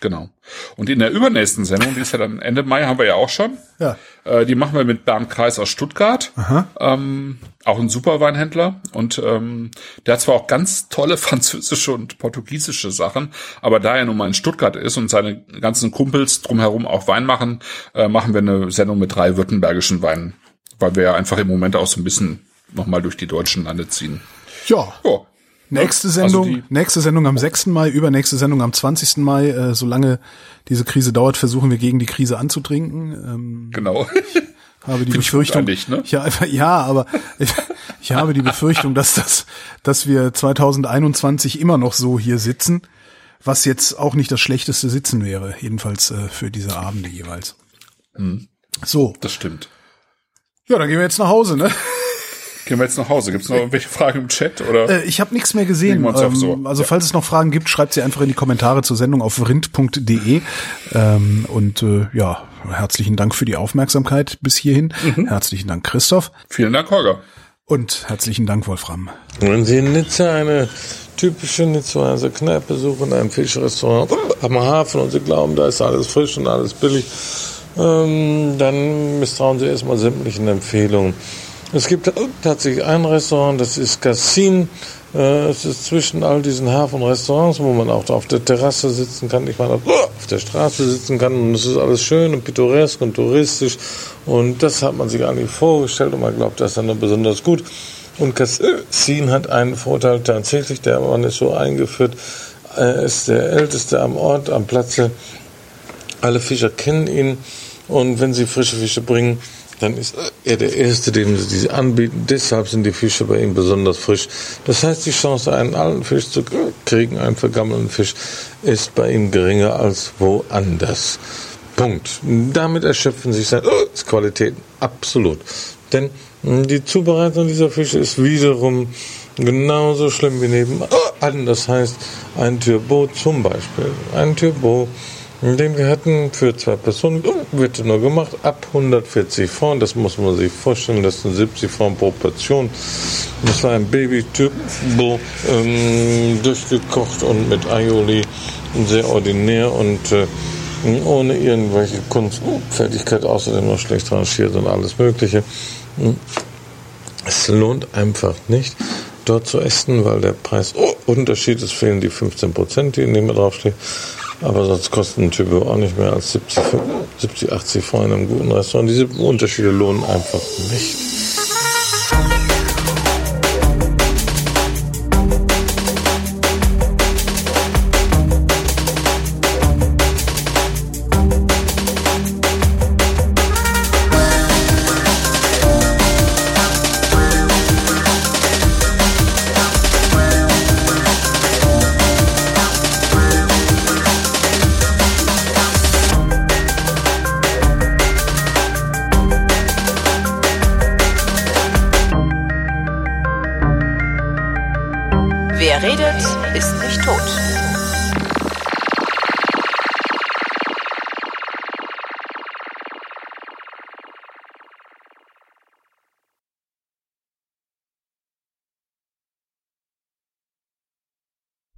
Genau. Und in der übernächsten Sendung, die ist ja dann Ende Mai, haben wir ja auch schon. Ja. Äh, die machen wir mit Bernd Kreis aus Stuttgart. Ähm, auch ein super Weinhändler. Und ähm, der hat zwar auch ganz tolle *laughs* französische und portugiesische Sachen, aber da er nun mal in Stuttgart ist und seine ganzen Kumpels drumherum auch Wein machen, äh, machen wir eine Sendung mit drei württembergischen Weinen. Weil wir ja einfach im Moment auch so ein bisschen nochmal durch die deutschen Lande ziehen. Ja. Ja. Nächste Also Sendung, die- nächste Sendung am 6. Mai, übernächste Sendung am 20. Mai. Äh, solange diese Krise dauert, versuchen wir gegen die Krise anzutrinken. Ähm, Genau. habe die Find ich Befürchtung, eigentlich, ne? ja, ja, aber ich, ich habe die Befürchtung, dass das, dass wir 2021 immer noch so hier sitzen, was jetzt auch nicht das schlechteste Sitzen wäre, jedenfalls äh, für diese Abende jeweils. Hm. So, Das stimmt. ja, dann gehen wir jetzt nach Hause, ne? Gehen wir jetzt nach Hause. Gibt es noch irgendwelche Fragen im Chat? Oder? Äh, ich habe nichts mehr gesehen. Legen wir uns auf Ähm, so. Also Ja. falls es noch Fragen gibt, schreibt sie einfach in die Kommentare zur Sendung auf rind.de. Ähm, und äh, ja, herzlichen Dank für die Aufmerksamkeit bis hierhin. Mhm. Herzlichen Dank, Christoph. Vielen Dank, Holger. Und herzlichen Dank, Wolfram. Wenn Sie in Nizza eine typische Nizzaer Kneipe suchen, ein Fischrestaurant am Hafen und Sie glauben, da ist alles frisch und alles billig, ähm, dann misstrauen Sie erstmal sämtlichen Empfehlungen. Es gibt tatsächlich ein Restaurant, das ist Cassin. Äh, es ist zwischen all diesen Hafenrestaurants, wo man auch auf der Terrasse sitzen kann, ich meine auch auf der Straße sitzen kann und es ist alles schön und pittoresk und touristisch und das hat man sich eigentlich vorgestellt und man glaubt, das ist dann besonders gut. Und Cassin hat einen Vorteil tatsächlich, der man ist so eingeführt, er ist der älteste am Ort, am Platze. Alle Fischer kennen ihn und wenn sie frische Fische bringen, dann ist er der Erste, dem sie diese anbieten. Deshalb sind die Fische bei ihm besonders frisch. Das heißt, die Chance, einen alten Fisch zu kriegen, einen vergammelten Fisch, ist bei ihm geringer als woanders. Punkt. Damit erschöpfen sich seine Qualitäten. Absolut. Denn die Zubereitung dieser Fische ist wiederum genauso schlimm wie nebenan. Das heißt, ein Turbo zum Beispiel. Ein Turbo Den wir hatten für zwei Personen, wird nur gemacht, ab 140 Franc, das muss man sich vorstellen, das sind 70 Franc pro Portion. Das war ein Baby-Typ, ähm, durchgekocht und mit Aioli, sehr ordinär und äh, ohne irgendwelche Kunstfertigkeit, außerdem noch schlecht rangiert und alles Mögliche. Es lohnt einfach nicht, dort zu essen, weil der Preisunterschied ist, fehlen die 15 Prozent, die in dem draufstehen. Aber sonst kosten ein Typ auch nicht mehr als 70, 70 80 Franc in einem guten Restaurant. Diese Unterschiede lohnen einfach nicht.